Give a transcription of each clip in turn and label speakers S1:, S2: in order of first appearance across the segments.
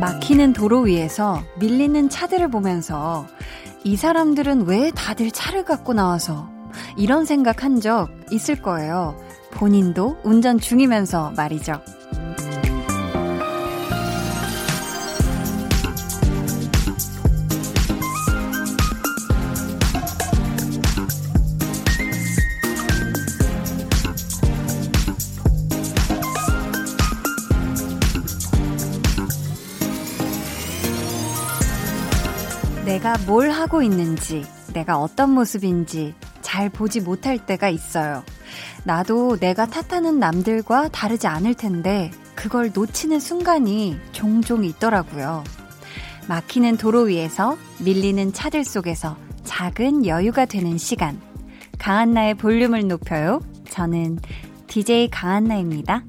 S1: 막히는 도로 위에서 밀리는 차들을 보면서 이 사람들은 왜 다들 차를 갖고 나와서 이런 생각 한 적 있을 거예요. 본인도 운전 중이면서 말이죠. 뭘 하고 있는지, 내가 어떤 모습인지 잘 보지 못할 때가 있어요. 나도 내가 탓하는 남들과 다르지 않을 텐데, 그걸 놓치는 순간이 종종 있더라고요. 막히는 도로 위에서 밀리는 차들 속에서 작은 여유가 되는 시간. 강한나의 볼륨을 높여요. 저는 DJ 강한나입니다.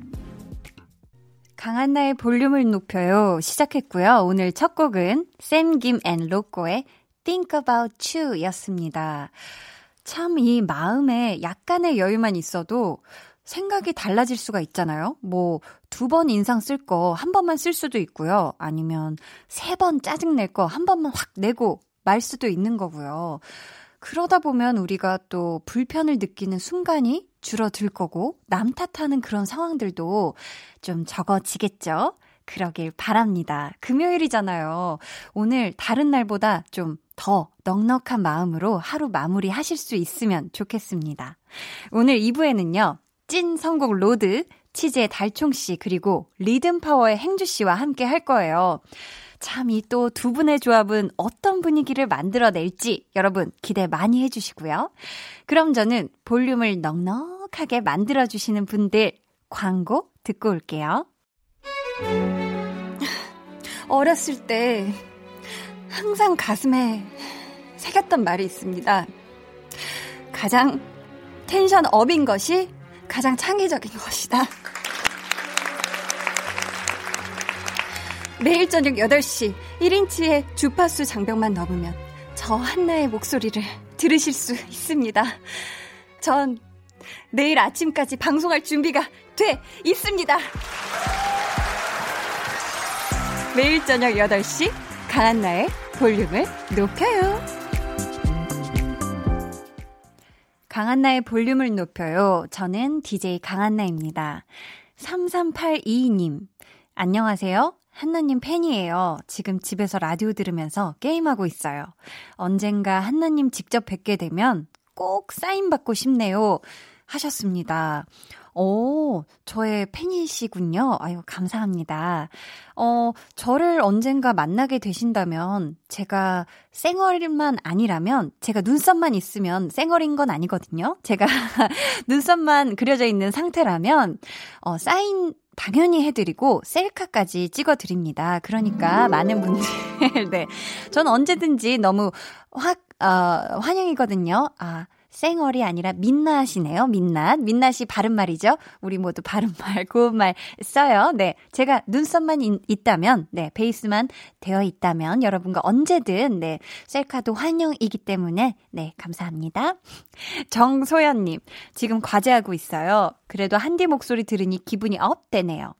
S1: 강한나의 볼륨을 높여요. 시작했고요. 오늘 첫 곡은 샘김 and 로꼬의 Think About You 였습니다. 참 이 마음에 약간의 여유만 있어도 생각이 달라질 수가 있잖아요. 뭐, 두 번 인상 쓸 거 한 번만 쓸 수도 있고요. 아니면 세 번 짜증낼 거 한 번만 확 내고 말 수도 있는 거고요. 그러다 보면 우리가 또 불편을 느끼는 순간이 줄어들 거고 남 탓하는 그런 상황들도 좀 적어지겠죠? 그러길 바랍니다. 금요일이잖아요. 오늘 다른 날보다 좀 더 넉넉한 마음으로 하루 마무리 하실 수 있으면 좋겠습니다. 오늘 2부에는요, 찐 선곡 road, 치즈의 달총 씨, 그리고 리듬 파워의 행주 씨와 함께 할 거예요. 참 이 또 두 분의 조합은 어떤 분위기를 만들어낼지 여러분 기대 많이 해주시고요. 그럼 저는 볼륨을 넉넉하게 만들어주시는 분들 광고 듣고 올게요. 어렸을 때 항상 가슴에 새겼던 말이 있습니다. 가장 텐션 업인 것이 가장 창의적인 것이다. 매일 저녁 8시 1인치의 주파수 장벽만 넘으면 저 한나의 목소리를 들으실 수 있습니다. 전 내일 아침까지 방송할 준비가 돼 있습니다. 매일 저녁 8시 강한나의 볼륨을 높여요. 강한나의 볼륨을 높여요. 저는 DJ 강한나입니다. 3382님, 안녕하세요. 한나님 팬이에요. 지금 집에서 라디오 들으면서 게임하고 있어요. 언젠가 한나님 직접 뵙게 되면 꼭 사인받고 싶네요. 하셨습니다. 오, 저의 팬이시군요. 아유, 감사합니다. 어, 저를 언젠가 만나게 되신다면, 제가 쌩얼만 아니라면, 제가 눈썹만 있으면 쌩얼인 건 아니거든요. 제가 눈썹만 그려져 있는 상태라면, 어, 사인 당연히 해드리고 셀카까지 찍어드립니다. 그러니까 많은 분들 네, 전 언제든지 너무 확 어, 환영이거든요. 아 쌩얼이 아니라 민낯이네요. 민낯. 민낯이 바른말이죠. 우리 모두 바른말, 고운말 써요. 네. 제가 눈썹만 인, 있다면, 네. 베이스만 되어 있다면 여러분과 언제든, 네. 셀카도 환영이기 때문에, 네. 감사합니다. 정소연님, 지금 과제하고 있어요. 그래도 한디 목소리 들으니 기분이 업되네요.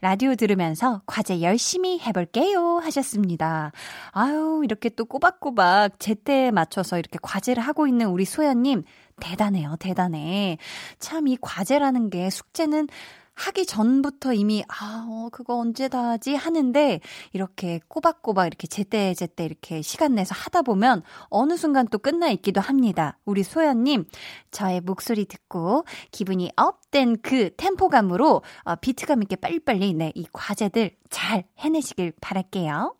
S1: 라디오 들으면서 과제 열심히 해볼게요. 하셨습니다. 아유, 이렇게 또 꼬박꼬박 제때에 맞춰서 이렇게 과제를 하고 있는 우리 소연님, 대단해요, 대단해. 참 이 과제라는 게 숙제는 하기 전부터 이미 아, 어, 그거 언제 다 하지 하는데 이렇게 꼬박꼬박 이렇게 제때 제때 이렇게 시간 내서 하다 보면 어느 순간 또 끝나 있기도 합니다. 우리 소연 님 저의 목소리 듣고 기분이 업된 그 템포감으로 어, 비트감 있게 빨리빨리 네, 이 과제들 잘 해내시길 바랄게요.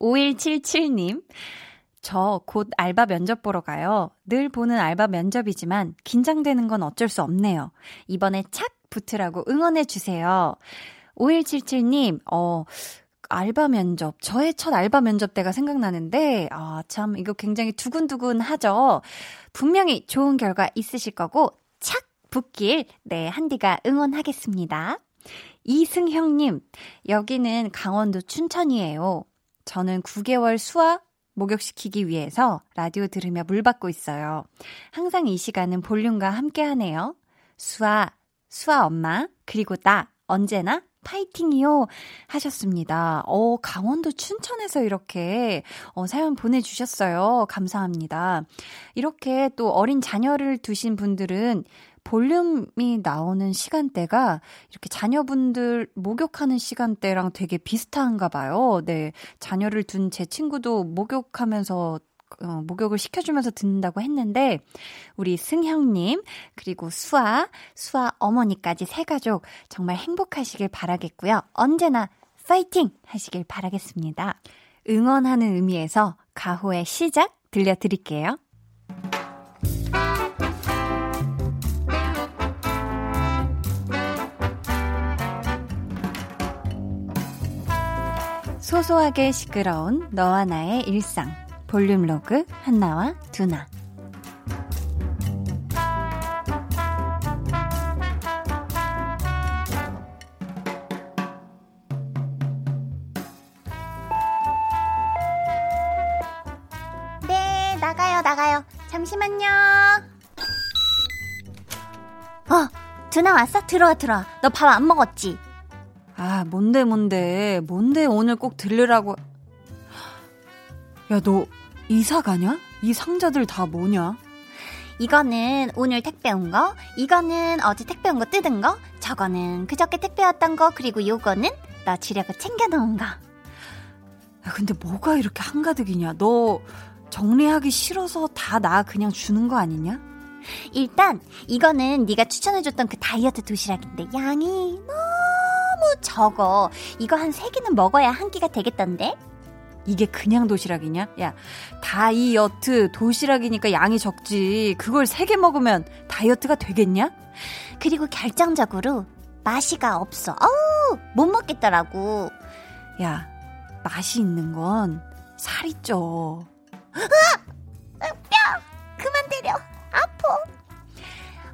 S1: 5177님 저곧 알바 면접 보러 가요. 늘 보는 알바 면접이지만 긴장되는 건 어쩔 수 없네요. 이번에 착 붙으라고 응원해주세요. 5177님, 어, 알바 면접, 저의 첫 알바 면접 때가 생각나는데, 아, 참, 이거 굉장히 두근두근 하죠? 분명히 좋은 결과 있으실 거고, 착 붙길, 네, 한디가 응원하겠습니다. 이승형님, 여기는 강원도 춘천이에요. 저는 9개월 수아 목욕시키기 위해서 라디오 들으며 물 받고 있어요. 항상 이 시간은 볼륨과 함께 하네요. 수아, 수아 엄마, 그리고 나, 언제나 파이팅이요. 하셨습니다. 어, 강원도 춘천에서 이렇게, 어, 사연 보내주셨어요. 감사합니다. 이렇게 또 어린 자녀를 두신 분들은 볼륨이 나오는 시간대가 이렇게 자녀분들 목욕하는 시간대랑 되게 비슷한가 봐요. 네. 자녀를 둔 제 친구도 목욕하면서 어, 목욕을 시켜주면서 듣는다고 했는데, 우리 승형님, 그리고 수아, 수아 어머니까지 세 가족 정말 행복하시길 바라겠고요. 언제나 파이팅! 하시길 바라겠습니다. 응원하는 의미에서 가호의 시작 들려드릴게요. 소소하게 시끄러운 너와 나의 일상. 볼륨 로그 한나와 두나.
S2: 네, 나가요, 나가요. 잠시만요. 어, 두나 왔어? 들어와, 들어와. 너 밥 안 먹었지?
S1: 아, 뭔데, 뭔데. 뭔데 오늘 꼭 들르라고. 야, 너 이사 가냐? 이 상자들 다 뭐냐?
S2: 이거는 오늘 택배 온 거, 이거는 어제 택배 온 거 뜯은 거, 저거는 그저께 택배 왔던 거, 그리고 요거는 너 주려고 챙겨놓은 거.
S1: 야, 근데 뭐가 이렇게 한가득이냐? 너 정리하기 싫어서 다 나 그냥 주는 거 아니냐?
S2: 일단 이거는 네가 추천해줬던 그 다이어트 도시락인데 양이 너무 적어. 이거 한 세 개는 먹어야 한 끼가 되겠던데?
S1: 이게 그냥 도시락이냐? 야, 다이어트 도시락이니까 양이 적지. 그걸 세 개 먹으면 다이어트가 되겠냐?
S2: 그리고 결정적으로 맛이가 없어. 어우, 못 먹겠더라고.
S1: 야, 맛이 있는 건 살이 쪄.
S2: 으아! 뼈! 그만 때려. 아파.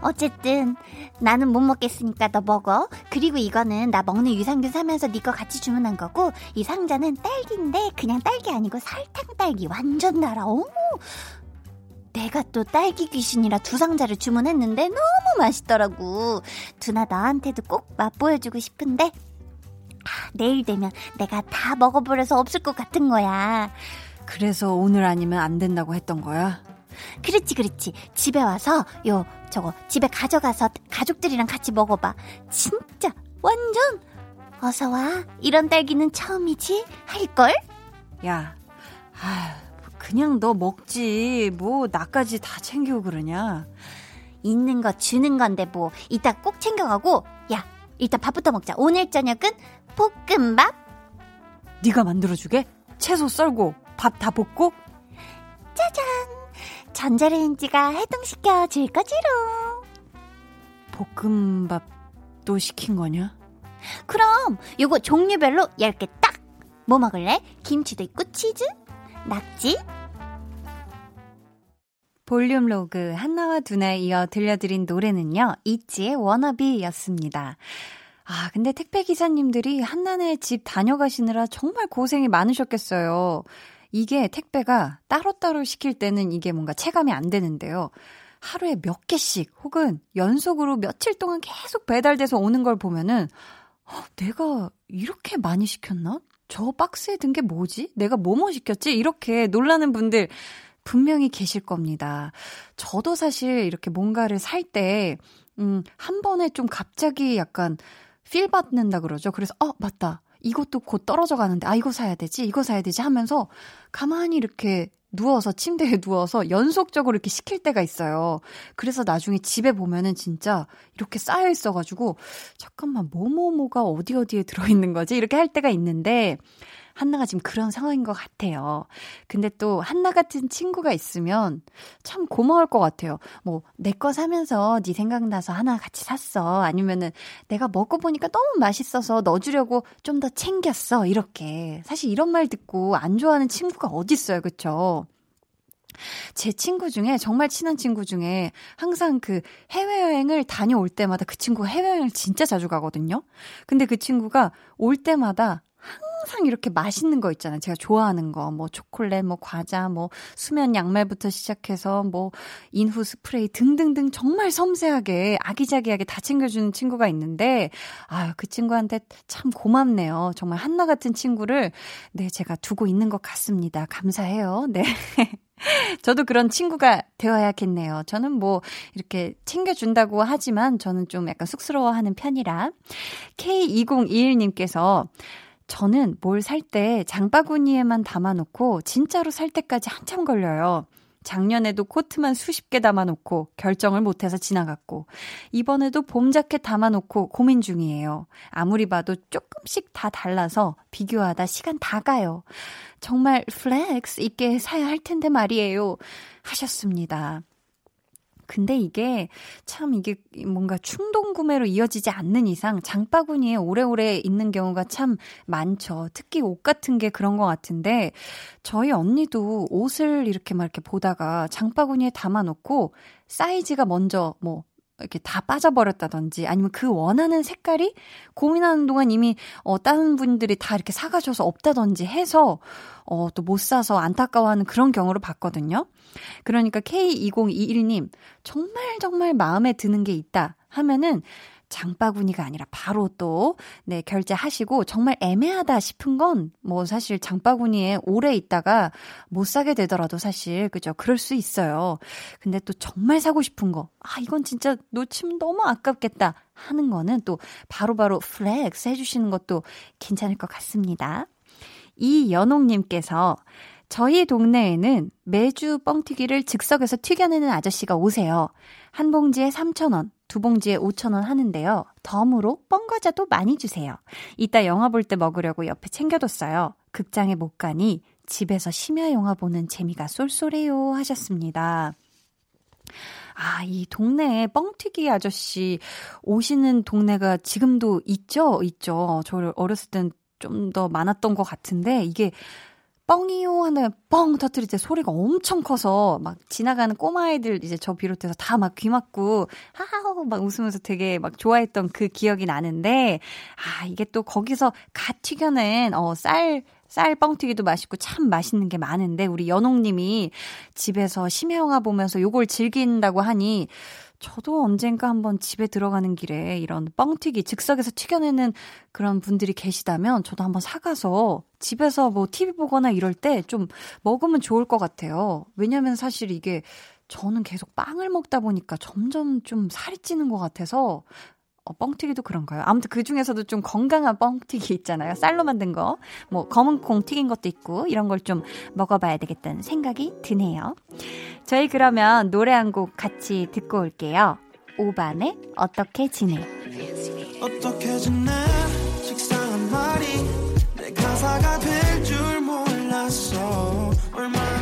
S2: 어쨌든 나는 못 먹겠으니까 너 먹어. 그리고 이거는 나 먹는 유산균 사면서 네 거 같이 주문한 거고 이 상자는 딸기인데 그냥 딸기 아니고 설탕 딸기 완전 달아. 어머. 내가 또 딸기 귀신이라 두 상자를 주문했는데 너무 맛있더라고. 두나 나한테도 꼭 맛보여주고 싶은데 아, 내일 되면 내가 다 먹어버려서 없을 것 같은 거야.
S1: 그래서 오늘 아니면 안 된다고 했던 거야?
S2: 그렇지, 그렇지. 집에 와서, 요, 저거, 집에 가져가서 가족들이랑 같이 먹어봐. 진짜, 완전, 어서 와. 이런 딸기는 처음이지? 할 걸?
S1: 야, 아, 그냥 너 먹지. 뭐, 나까지 다 챙기고 그러냐?
S2: 있는 거 주는 건데 뭐, 이따 꼭 챙겨가고, 야, 일단 밥부터 먹자. 오늘 저녁은 볶음밥?
S1: 네가 만들어주게? 채소 썰고, 밥 다 볶고?
S2: 짜잔! 전자레인지가 해동시켜 줄 거지롱.
S1: 볶음밥도 시킨 거냐?
S2: 그럼 요거 종류별로 10개 딱. 뭐 먹을래? 김치도 있고 치즈, 낙지.
S1: 볼륨 로그 한나와 두나에 이어 들려드린 노래는요. ITZY의 Wannabe였습니다. 아, 근데 택배 기사님들이 한나네 집 다녀가시느라 정말 고생이 많으셨겠어요. 이게 택배가 따로따로 시킬 때는 이게 뭔가 체감이 안 되는데요. 하루에 몇 개씩 혹은 연속으로 며칠 동안 계속 배달돼서 오는 걸 보면은 어, 내가 이렇게 많이 시켰나? 저 박스에 든 게 뭐지? 내가 뭐뭐 시켰지? 이렇게 놀라는 분들 분명히 계실 겁니다. 저도 사실 이렇게 뭔가를 살 때, 음, 한 번에 좀 갑자기 약간 필 받는다 그러죠. 그래서, 어, 맞다. 이것도 곧 떨어져 가는데, 아, 이거 사야 되지? 이거 사야 되지? 하면서 가만히 이렇게 누워서, 침대에 누워서 연속적으로 이렇게 시킬 때가 있어요. 그래서 나중에 집에 보면은 진짜 이렇게 쌓여 있어가지고, 잠깐만, 뭐뭐뭐가 어디 어디에 들어 있는 거지? 이렇게 할 때가 있는데, 한나가 지금 그런 상황인 것 같아요. 근데 또 한나 같은 친구가 있으면 참 고마울 것 같아요. 뭐, 내 거 사면서 네 생각나서 하나 같이 샀어. 아니면은 내가 먹고 보니까 너무 맛있어서 넣어주려고 좀 더 챙겼어. 이렇게. 사실 이런 말 듣고 안 좋아하는 친구가 어딨어요. 그쵸? 제 친구 중에 정말 친한 친구 중에 항상 그 해외여행을 다녀올 때마다 그 친구가 해외여행을 진짜 자주 가거든요. 근데 그 친구가 올 때마다 항상 이렇게 맛있는 거 있잖아요. 제가 좋아하는 거, 뭐 초콜릿, 뭐 과자, 뭐 수면 양말부터 시작해서 뭐 인후 스프레이 등등등 정말 섬세하게 아기자기하게 다 챙겨주는 친구가 있는데, 아유, 그 친구한테 참 고맙네요. 정말 한나 같은 친구를, 네, 제가 두고 있는 것 같습니다. 감사해요. 네. 저도 그런 친구가 되어야겠네요. 저는 뭐 이렇게 챙겨준다고 하지만 저는 좀 약간 쑥스러워하는 편이라. K2021님께서 저는 뭘 살 때 장바구니에만 담아놓고 진짜로 살 때까지 한참 걸려요. 작년에도 코트만 수십 개 담아놓고 결정을 못해서 지나갔고, 이번에도 봄 자켓 담아놓고 고민 중이에요. 아무리 봐도 조금씩 다 달라서 비교하다 시간 다 가요. 정말 flex 있게 사야 할 텐데 말이에요. 하셨습니다. 근데 이게 참 이게 뭔가 충동 구매로 이어지지 않는 이상 장바구니에 오래오래 있는 경우가 참 많죠. 특히 옷 같은 게 그런 것 같은데 저희 언니도 옷을 이렇게 막 이렇게 보다가 장바구니에 담아놓고 사이즈가 먼저 뭐 이렇게 다 빠져버렸다든지 아니면 그 원하는 색깔이 고민하는 동안 이미 어 다른 분들이 다 이렇게 사가셔서 없다든지 해서 어 또 못 사서 안타까워하는 그런 경우를 봤거든요. 그러니까 K2021님 정말 정말 마음에 드는 게 있다 하면은 장바구니가 아니라 바로 또, 네, 결제하시고 정말 애매하다 싶은 건 뭐 사실 장바구니에 오래 있다가 못 사게 되더라도 사실, 그죠? 그럴 수 있어요. 근데 또 정말 사고 싶은 거, 아, 이건 진짜 놓치면 너무 아깝겠다 하는 거는 또 바로바로 flex 해주시는 것도 괜찮을 것 같습니다. 이연옥님께서 저희 동네에는 매주 뻥튀기를 즉석에서 튀겨내는 아저씨가 오세요. 한 봉지에 3,000원, 두 봉지에 5,000원 하는데요. 덤으로 뻥과자도 많이 주세요. 이따 영화 볼 때 먹으려고 옆에 챙겨뒀어요. 극장에 못 가니 집에서 심야 영화 보는 재미가 쏠쏠해요 하셨습니다. 아, 이 동네에 뻥튀기 아저씨 오시는 동네가 지금도 있죠? 있죠. 저 어렸을 땐 좀 더 많았던 것 같은데 이게 뻥이요 하는 뻥 터뜨릴 때 소리가 엄청 커서 막 지나가는 꼬마아이들 이제 저 비롯해서 다 막 귀 막고 하하호 막 웃으면서 되게 막 좋아했던 그 기억이 나는데 아 이게 또 거기서 갓 튀겨낸 어쌀 쌀 뻥튀기도 맛있고 참 맛있는 게 많은데 우리 연옥님이 집에서 심야 영화 보면서 요걸 즐긴다고 하니 저도 언젠가 한번 집에 들어가는 길에 이런 뻥튀기, 즉석에서 튀겨내는 그런 분들이 계시다면 저도 한번 사가서 집에서 뭐 TV 보거나 이럴 때 좀 먹으면 좋을 것 같아요. 왜냐면 사실 이게 저는 계속 빵을 먹다 보니까 점점 좀 살이 찌는 것 같아서 어, 뻥튀기도 그런가요? 아무튼 그 중에서도 좀 건강한 뻥튀기 있잖아요. 쌀로 만든 거. 뭐, 검은 콩 튀긴 것도 있고, 이런 걸 좀 먹어봐야 되겠다는 생각이 드네요. 저희 그러면 노래 한 곡 같이 듣고 올게요. 오반의 어떻게 지내? 어떻게 지내? 식상한 말이 내 가사가 될 줄 몰랐어. 얼마 안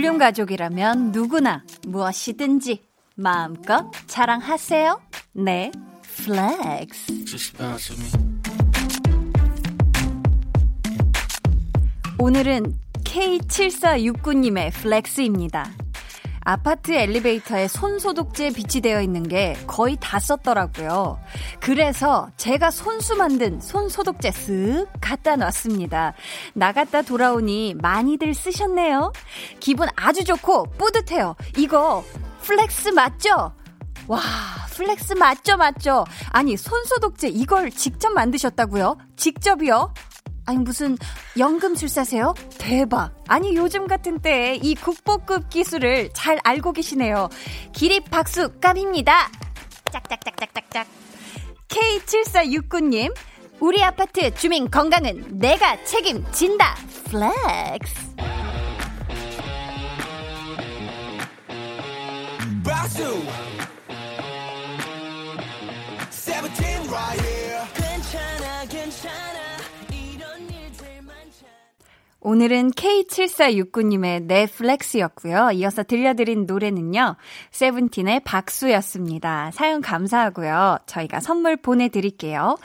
S1: 볼륨 가족이라면 누구나 무엇이든지 마음껏 자랑하세요. 네, flex. 오늘은 K7469님의 flex입니다. 아파트 엘리베이터에 손 소독제 비치 되어 있는 게 거의 다 썼더라고요. 그래서 제가 손수 만든 손 소독제 쓱 갖다 놨습니다. 나갔다 돌아오니 많이들 쓰셨네요. 기분 아주 좋고 뿌듯해요. 이거 flex 맞죠? 와, flex 맞죠, 맞죠? 아니, 손소독제 이걸 직접 만드셨다고요? 직접이요? 아니 무슨 연금술사세요? 대박. 아니 요즘 같은 때에 이 국보급 기술을 잘 알고 계시네요. 기립 박수 감입니다. 짝짝짝짝짝짝. K7469님, 우리 아파트 주민 건강은 내가 책임진다.
S3: flex. 박수.
S1: 오늘은 K7469님의 네 flex였고요. 이어서 들려드린 노래는요. 세븐틴의 박수였습니다. 사연 감사하고요. 저희가 선물 보내드릴게요.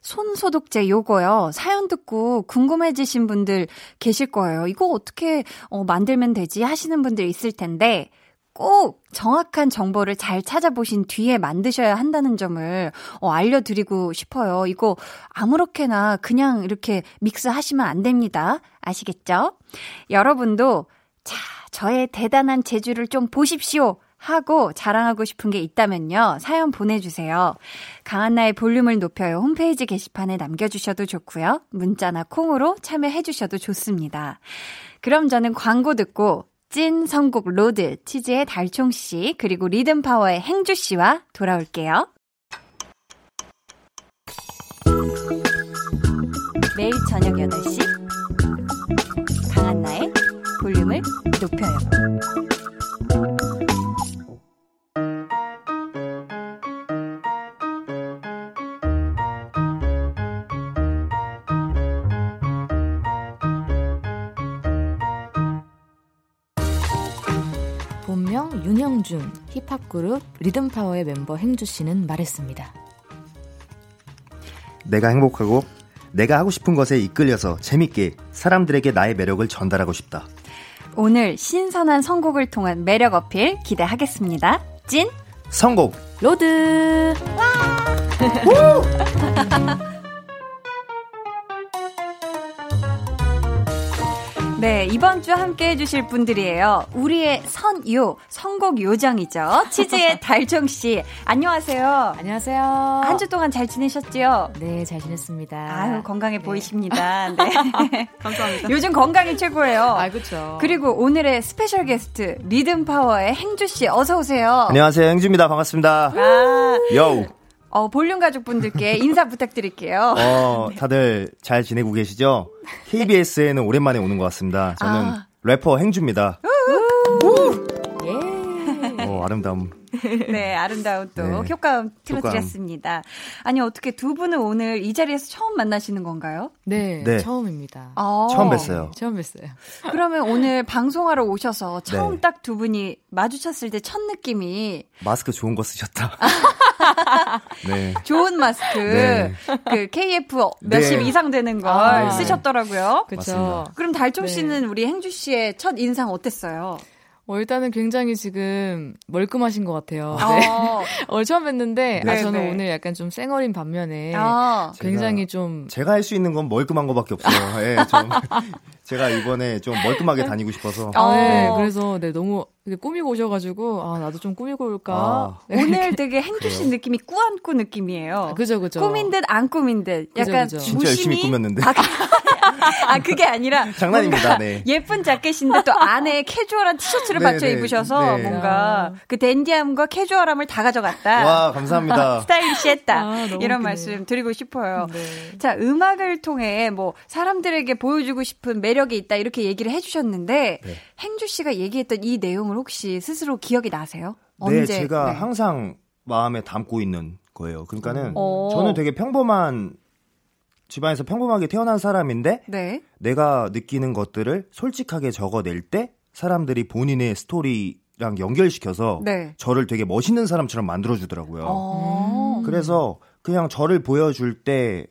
S1: 손 소독제 요거요. 사연 듣고 궁금해지신 분들 계실 거예요. 이거 어떻게 어, 만들면 되지 하시는 분들 있을 텐데 꼭 정확한 정보를 잘 찾아보신 뒤에 만드셔야 한다는 점을 어, 알려드리고 싶어요. 이거 아무렇게나 그냥 이렇게 믹스하시면 안 됩니다. 아시겠죠? 여러분도 자, 저의 대단한 재주를 좀 보십시오. 하고 자랑하고 싶은 게 있다면요. 사연 보내주세요. 강한나의 볼륨을 높여요. 홈페이지 게시판에 남겨주셔도 좋고요. 문자나 콩으로 참여해주셔도 좋습니다. 그럼 저는 광고 듣고 찐 선곡 road, 치즈의 달총씨, 그리고 리듬파워의 행주씨와 돌아올게요. 매일 저녁 8시 강한나의 볼륨을 높여요.
S4: 본명 윤영준, 힙합 그룹 리듬파워의 멤버 행주 씨는 말했습니다.
S5: 내가 행복하고 내가 하고 싶은 것에 이끌려서 재밌게 사람들에게 나의 매력을 전달하고 싶다.
S1: 오늘 신선한 선곡을 통한 매력 어필 기대하겠습니다. 찐
S5: 선곡
S4: road!
S1: 네, 이번 주 함께 해주실 분들이에요. 우리의 선요, 선곡 요정이죠. 치즈의 달총씨. 안녕하세요.
S4: 안녕하세요.
S1: 한 주 동안 잘 지내셨지요?
S4: 네, 잘 지냈습니다.
S1: 아유, 건강해 보이십니다. 네. 감사합니다. 요즘 건강이 최고예요.
S4: 아, 그쵸.
S1: 그리고 오늘의 special guest, 리듬파워의 행주씨, 어서오세요.
S5: 안녕하세요 행주입니다 반갑습니다.
S1: 아,
S5: 요.
S1: 어, 볼륨 가족분들께 인사 부탁드릴게요.
S5: 어 다들 잘 지내고 계시죠? KBS에는 오랜만에 오는 것 같습니다. 저는
S1: 아.
S5: 래퍼 행주입니다.
S4: 예.
S5: 어 아름다움.
S1: 네, 아름다운 또
S5: 네.
S1: 효과음 틀어드렸습니다. 아니, 어떻게 두 분은 오늘 이 자리에서 처음 만나시는 건가요?
S4: 네,
S5: 네.
S4: 처음입니다.
S1: 아,
S5: 처음 뵀어요.
S4: 처음 뵀어요.
S1: 그러면 오늘 방송하러 오셔서 처음
S5: 네.
S1: 딱두 분이 마주쳤을 때 첫 느낌이
S5: 마스크 좋은 거 쓰셨다. 네.
S1: 좋은 마스크,
S5: 네.
S1: 그 KF 몇십
S5: 네.
S1: 이상 되는 걸
S4: 아,
S1: 쓰셨더라고요.
S4: 그쵸.
S5: 맞습니다.
S1: 그럼 달총
S4: 네.
S1: 씨는 우리 행주 씨의 첫 인상 어땠어요?
S4: 어, 일단은 굉장히 지금 멀끔하신 것 같아요. 네.
S1: 어,
S4: 오늘 처음 뵀는데,
S1: 네,
S4: 아, 저는
S1: 네.
S4: 오늘 약간 좀 쌩얼인 반면에,
S1: 아,
S4: 굉장히 좀,
S5: 제가 할 수 있는 건 멀끔한 거밖에 없어요. 예, 좀 제가 이번에 좀 멀끔하게 다니고 싶어서.
S1: 어.
S4: 네, 그래서, 네, 너무 꾸미고 오셔가지고, 아, 나도 좀 꾸미고 올까.
S5: 아.
S4: 네.
S1: 오늘 되게 행주 씨
S5: 그래요?
S1: 느낌이 꾸안꾸 느낌이에요.
S4: 그죠, 그죠.
S1: 꾸민 듯 안 꾸민 듯
S4: 그죠,
S1: 약간
S4: 그죠.
S5: 진짜
S1: 열심히
S5: 꾸몄는데.
S1: 아, 아, 그게 아니라
S5: 장난입니다. 네.
S1: 예쁜 자켓인데 또 안에 캐주얼한 티셔츠를
S5: 네,
S1: 받쳐
S5: 네,
S1: 입으셔서
S5: 네.
S1: 뭔가 그 댄디함과 캐주얼함을 다 가져갔다.
S5: 와, 감사합니다.
S1: 스타일리시했다.
S4: 아,
S1: 이런
S4: 웃기네.
S1: 말씀 드리고 싶어요.
S4: 네.
S1: 자, 음악을 통해 뭐 사람들에게 보여주고 싶은 매력 이 있다 이렇게 얘기를 해주셨는데
S5: 네.
S1: 행주 씨가 얘기했던 이 내용을 혹시 스스로 기억이 나세요?
S5: 네,
S1: 언제?
S5: 제가
S1: 네.
S5: 항상 마음에 담고 있는 거예요. 그러니까는
S1: 어.
S5: 저는 되게 평범한 집안에서 평범하게 태어난 사람인데
S1: 네.
S5: 내가 느끼는 것들을 솔직하게 적어낼 때 사람들이 본인의 스토리랑 연결시켜서
S1: 네.
S5: 저를 되게 멋있는 사람처럼 만들어주더라고요.
S1: 어.
S5: 그래서 그냥 저를 보여줄 때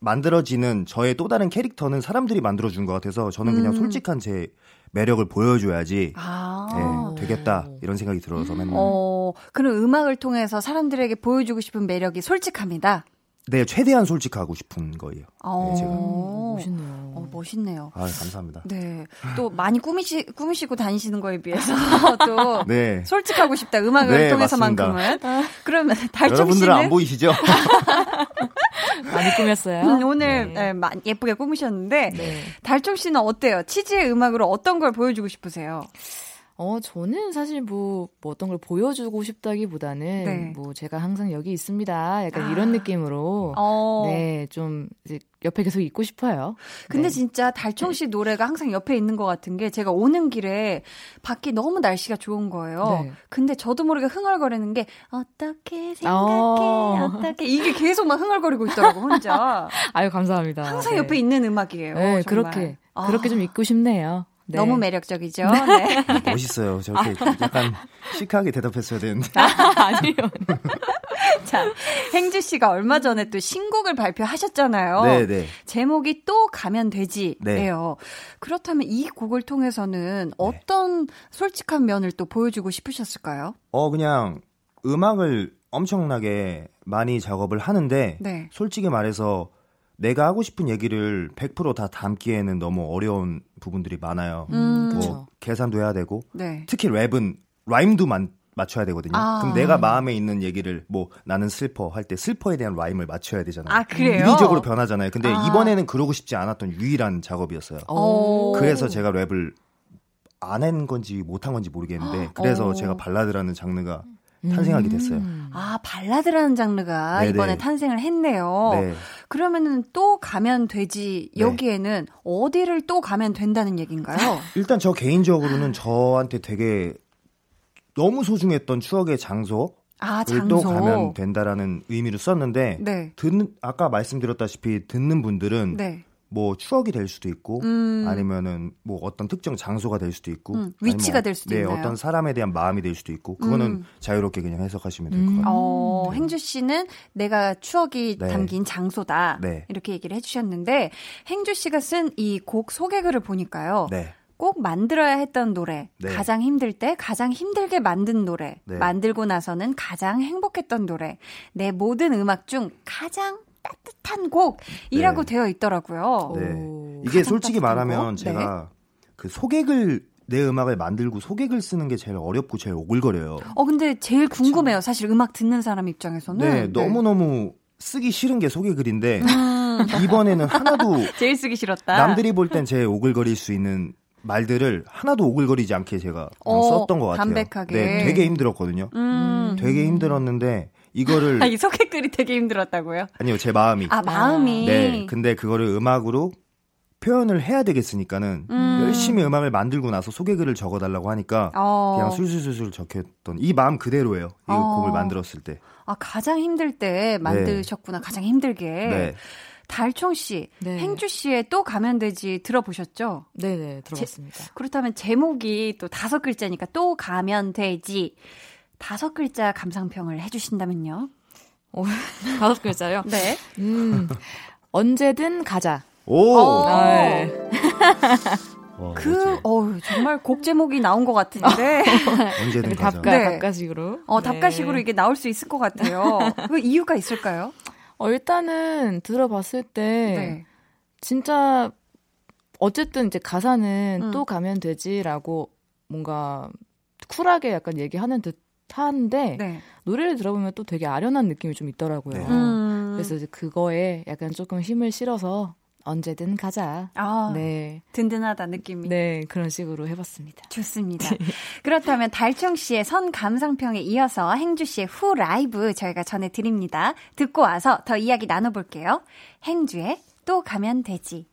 S5: 만들어지는 저의 또 다른 캐릭터는 사람들이 만들어준 것 같아서 저는 그냥
S1: 음.
S5: 솔직한 제 매력을 보여줘야지
S1: 아.
S5: 네, 되겠다 이런 생각이 들어서 맨날
S1: 어, 그런 음악을 통해서 사람들에게 보여주고 싶은 매력이 솔직합니다.
S5: 네 최대한 솔직하고 싶은 거예요.
S1: 어,
S5: 네, 제가.
S4: 멋있네요.
S1: 어, 멋있네요.
S5: 아 감사합니다.
S1: 네. 또 많이 꾸미시, 꾸미시고 다니시는 거에 비해서 또
S5: 네.
S1: 솔직하고 싶다. 음악을
S5: 네,
S1: 통해서만큼은. 그러면 달총
S5: 여러분들은 안
S1: 씨는
S5: 보이시죠?
S4: 많이 꾸몄어요.
S1: 음, 오늘
S4: 네.
S1: 네, 마- 예쁘게 꾸미셨는데
S4: 네.
S1: 달총 씨는 어때요? 치즈의 음악으로 어떤 걸 보여주고 싶으세요?
S4: 어, 저는 사실 뭐, 뭐 어떤 걸 보여주고 싶다기보다는
S1: 네.
S4: 뭐 제가 항상 여기 있습니다. 약간
S1: 아.
S4: 이런 느낌으로
S1: 어.
S4: 네, 좀 이제 옆에 계속 있고 싶어요.
S1: 근데
S4: 네.
S1: 진짜 달총 씨 노래가 항상 옆에 있는 것 같은 게 제가 오는 길에 밖이 너무 날씨가 좋은 거예요.
S4: 네.
S1: 근데 저도 모르게 흥얼거리는 게 어떻게 생각해
S4: 어.
S1: 어떻게 이게 계속 막 흥얼거리고 있더라고 혼자.
S4: 아유, 감사합니다.
S1: 항상
S4: 네.
S1: 옆에 있는 음악이에요.
S4: 네,
S1: 정말.
S4: 그렇게
S1: 아,
S4: 그렇게 좀 있고 싶네요. 네.
S1: 너무 매력적이죠. 네.
S5: 멋있어요. 저렇게 약간 시크하게 대답했어야 되는데.
S4: 아 니요.
S1: 자, 행주 씨가 얼마 전에 또 신곡을 발표하셨잖아요.
S5: 네, 네.
S1: 제목이 또 가면 되지예요.
S5: 네.
S1: 그렇다면 이 곡을 통해서는 어떤 솔직한 면을 또 보여주고 싶으셨을까요?
S5: 어 그냥 음악을 엄청나게 많이 작업을 하는데
S1: 네.
S5: 솔직히 말해서 내가 하고 싶은 얘기를 100%다 담기에는 너무 어려운 부분들이 많아요.
S1: 음,
S5: 뭐
S4: 그쵸.
S5: 계산도 해야 되고
S1: 네.
S5: 특히 랩은 rhyme도 만, 맞춰야 되거든요.
S1: 아.
S5: 그럼 내가 마음에 있는 얘기를 뭐 나는 슬퍼 할 때 슬퍼에 대한 rhyme을 맞춰야 되잖아요.
S1: 아, 그래요?
S5: 이리적으로 변하잖아요. 근데
S1: 아.
S5: 이번에는 그러고 싶지 않았던 유일한 작업이었어요.
S1: 오.
S5: 그래서 제가 랩을 안 한 건지 못한 건지 모르겠는데 그래서
S1: 오.
S5: 제가 발라드라는 장르가 탄생하게 됐어요.
S4: 음.
S1: 아, 발라드라는 장르가
S5: 네네.
S1: 이번에 탄생을 했네요.
S5: 네.
S1: 그러면은 또 가면 되지
S5: 네.
S1: 여기에는 어디를 또 가면 된다는 얘기인가요?
S5: 일단 저 개인적으로는 저한테 되게 너무 소중했던 추억의 장소를
S1: 아, 장소.
S5: 또 가면 된다라는 의미로 썼는데
S1: 네.
S5: 듣는 아까 말씀드렸다시피 듣는 분들은
S1: 네.
S5: 뭐 추억이 될 수도 있고
S1: 음.
S5: 아니면은 뭐 어떤 특정 장소가 될 수도 있고
S1: 음, 위치가
S5: 아니면
S1: 될 수도
S5: 네,
S1: 있나요?
S5: 어떤 사람에 대한 마음이 될 수도 있고 그거는
S1: 음.
S5: 자유롭게 그냥 해석하시면 될것
S4: 음.
S5: 같아요.
S1: 어, 행주 씨는 내가 추억이
S5: 네.
S1: 담긴 장소다.
S5: 네.
S1: 이렇게 얘기를 해주셨는데, 행주 씨가 쓴 이 곡 소개글을 보니까요.
S5: 네.
S1: 꼭 만들어야 했던 노래,
S5: 네.
S1: 가장 힘들 때 가장 힘들게 만든 노래,
S5: 네.
S1: 만들고 나서는 가장 행복했던 노래, 내 모든 음악 중 가장 따뜻한 곡이라고
S5: 네.
S1: 되어 있더라고요.
S5: 네.
S4: 오.
S5: 이게 솔직히 말하면
S1: 거?
S5: 제가 그 소개글 내 음악을 만들고 소개글 쓰는 게 제일 어렵고 제일 오글거려요.
S1: 어, 근데 제일 궁금해요. 사실 음악 듣는 사람 입장에서는.
S5: 네, 너무 너무 쓰기 싫은 게 소개글인데
S1: 음.
S5: 이번에는 하나도
S1: 제일 쓰기 싫었다.
S5: 남들이 볼 땐제 오글거릴 수 있는 말들을 하나도 오글거리지 않게 제가
S1: 어,
S5: 썼던 것 같아요.
S1: 담백하게.
S5: 네, 되게 힘들었거든요.
S1: 음.
S5: 되게 힘들었는데 이거를
S1: 아, 이 소개글이 되게 힘들었다고요?
S5: 아니요 제 마음이
S1: 아, 마음이.
S5: 네 근데 그거를 음악으로 표현을 해야 되겠으니까는
S1: 음.
S5: 열심히 음악을 만들고 나서 소개글을 적어달라고 하니까
S1: 어.
S5: 그냥 술술술술 적혔던 이 마음 그대로예요. 이
S1: 어.
S5: 곡을 만들었을 때.
S1: 아, 가장 힘들 때 만드셨구나. 가장 힘들게.
S5: 네.
S1: 달총 씨,
S4: 네.
S1: 행주 씨의 또 가면 되지 들어보셨죠?
S4: 네네, 들어봤습니다.
S1: 그렇다면 제목이 또 다섯 글자니까 또 가면 되지. 다섯 글자 감상평을 해주신다면요?
S4: 오, 다섯 글자요?
S1: 네.
S4: 음, 언제든 가자.
S5: 오.
S1: 어.
S4: 네.
S5: 와,
S1: 그. 어우, 정말 곡 제목이 나온 것 같은데.
S5: 언제든 가자.
S4: 답가,
S1: 네.
S4: 답가식으로.
S1: 어,
S4: 네.
S1: 답가식으로 이게 나올 수 있을 것 같아요. 그 이유가 있을까요?
S4: 어, 일단은 들어봤을 때
S1: 네.
S4: 진짜 어쨌든 이제 가사는
S1: 음.
S4: 또 가면 되지라고 뭔가 쿨하게 약간 얘기하는 듯 하는데
S1: 네.
S4: 노래를 들어보면 또 되게 아련한 느낌이 좀 있더라고요.
S5: 네.
S1: 음.
S4: 그래서 이제 그거에 약간 조금 힘을 실어서 언제든 가자.
S1: 아,
S4: 네.
S1: 든든하다 느낌이.
S4: 네, 그런 식으로 해봤습니다.
S1: 좋습니다. 그렇다면 달총 씨의 선 감상평에 이어서 행주 씨의 후 라이브 저희가 전해드립니다. 듣고 와서 더 이야기 나눠볼게요. 행주의 또 가면 되지.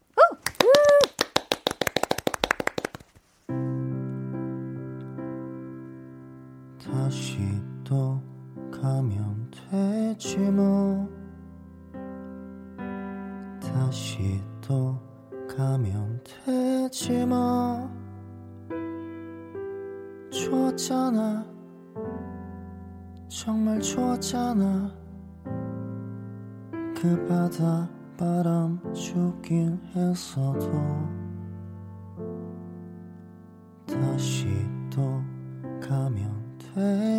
S5: 다시 또 가면 되지 뭐. 다시 또 가면 되지 뭐. 좋았잖아. 정말 좋았잖아. 그 바다 바람 죽긴 했어도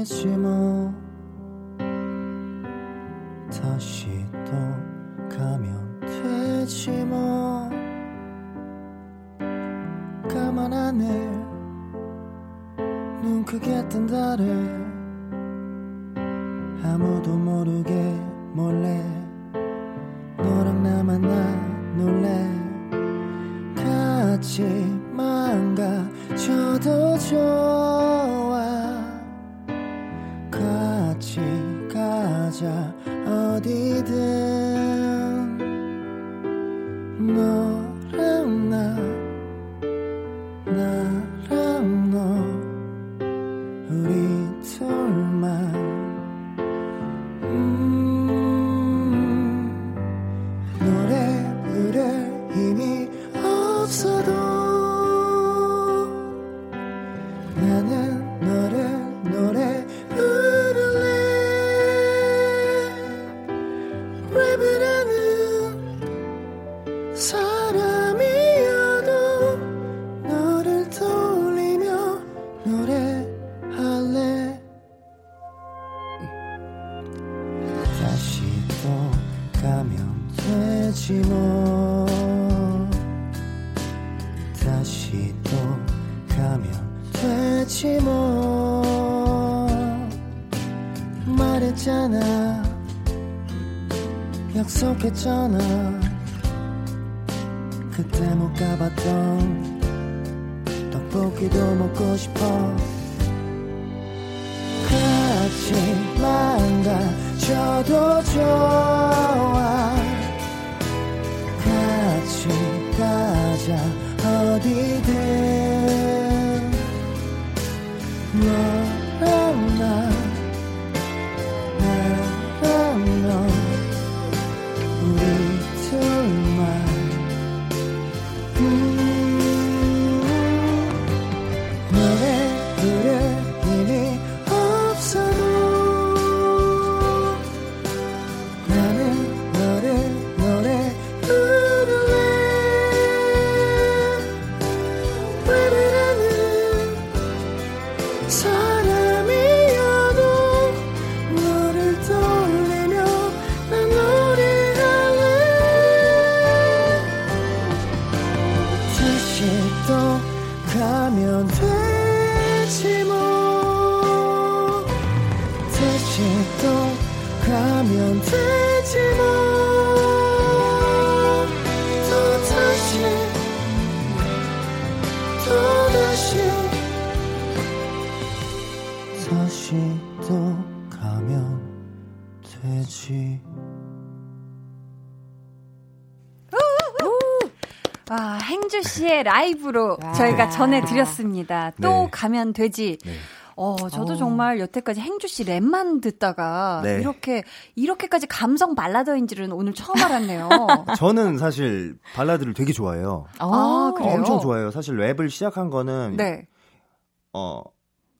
S5: 되지 되지 뭐 말했잖아. 약속했잖아. 그때 못 가봤던 떡볶이도 먹고 싶어. 같이만 가져도 좋아. 같이 가자. 어디든 너
S1: 라이브로
S4: 와.
S1: 저희가 전해드렸습니다. 또
S5: 네.
S1: 가면 되지.
S5: 네.
S1: 어, 저도
S4: 어.
S1: 정말 여태까지 행주 씨 랩만 듣다가
S5: 네.
S1: 이렇게 이렇게까지 감성 발라더인지는 오늘 처음 알았네요.
S5: 저는 사실 발라드를 되게 좋아해요.
S1: 아, 그래요?
S5: 엄청 좋아해요. 사실 랩을 시작한 거는
S1: 네.
S5: 어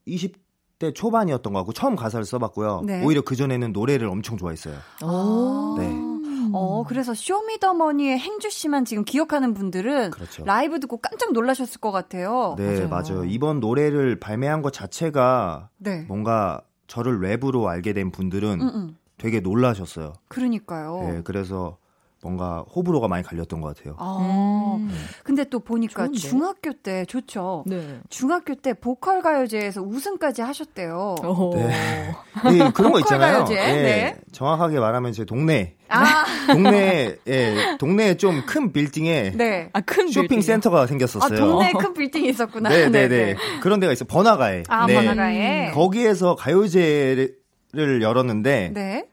S5: 20대 초반이었던 것 같고 처음 가사를 써봤고요.
S1: 네.
S5: 오히려 그 전에는 노래를 엄청 좋아했어요.
S4: 오.
S5: 네.
S1: 어, 그래서 쇼미더머니의 행주 씨만 지금 기억하는 분들은
S5: 그렇죠.
S1: 라이브 듣고 깜짝 놀라셨을 것 같아요.
S5: 네,
S4: 맞아요.
S5: 맞아요. 이번 노래를 발매한 것 자체가
S1: 네.
S5: 뭔가 저를 랩으로 알게 된 분들은
S1: 음, 음.
S5: 되게 놀라셨어요.
S1: 그러니까요.
S5: 네, 그래서 뭔가 호불호가 많이 갈렸던 것 같아요.
S1: 아,
S4: 음.
S1: 근데 또 보니까
S4: 좋은데?
S1: 중학교 때 좋죠.
S4: 네.
S1: 중학교 때 보컬 가요제에서 우승까지 하셨대요.
S4: 오.
S5: 네. 네, 그런 거 있잖아요.
S1: 가요제?
S5: 예,
S1: 네.
S5: 정확하게 말하면 제 동네,
S1: 아,
S5: 동네, 예, 동네에 좀 큰 빌딩에
S1: 네.
S4: 아, 큰
S5: 쇼핑
S4: 빌딩.
S5: 센터가
S1: 아,
S5: 생겼었어요.
S1: 동네에 큰 빌딩이 있었구나.
S5: 네, 네, 네. 그런 데가 있어. 요 번화가에.
S1: 아,
S5: 네.
S1: 번화가에.
S5: 거기에서 가요제를 열었는데
S1: 네.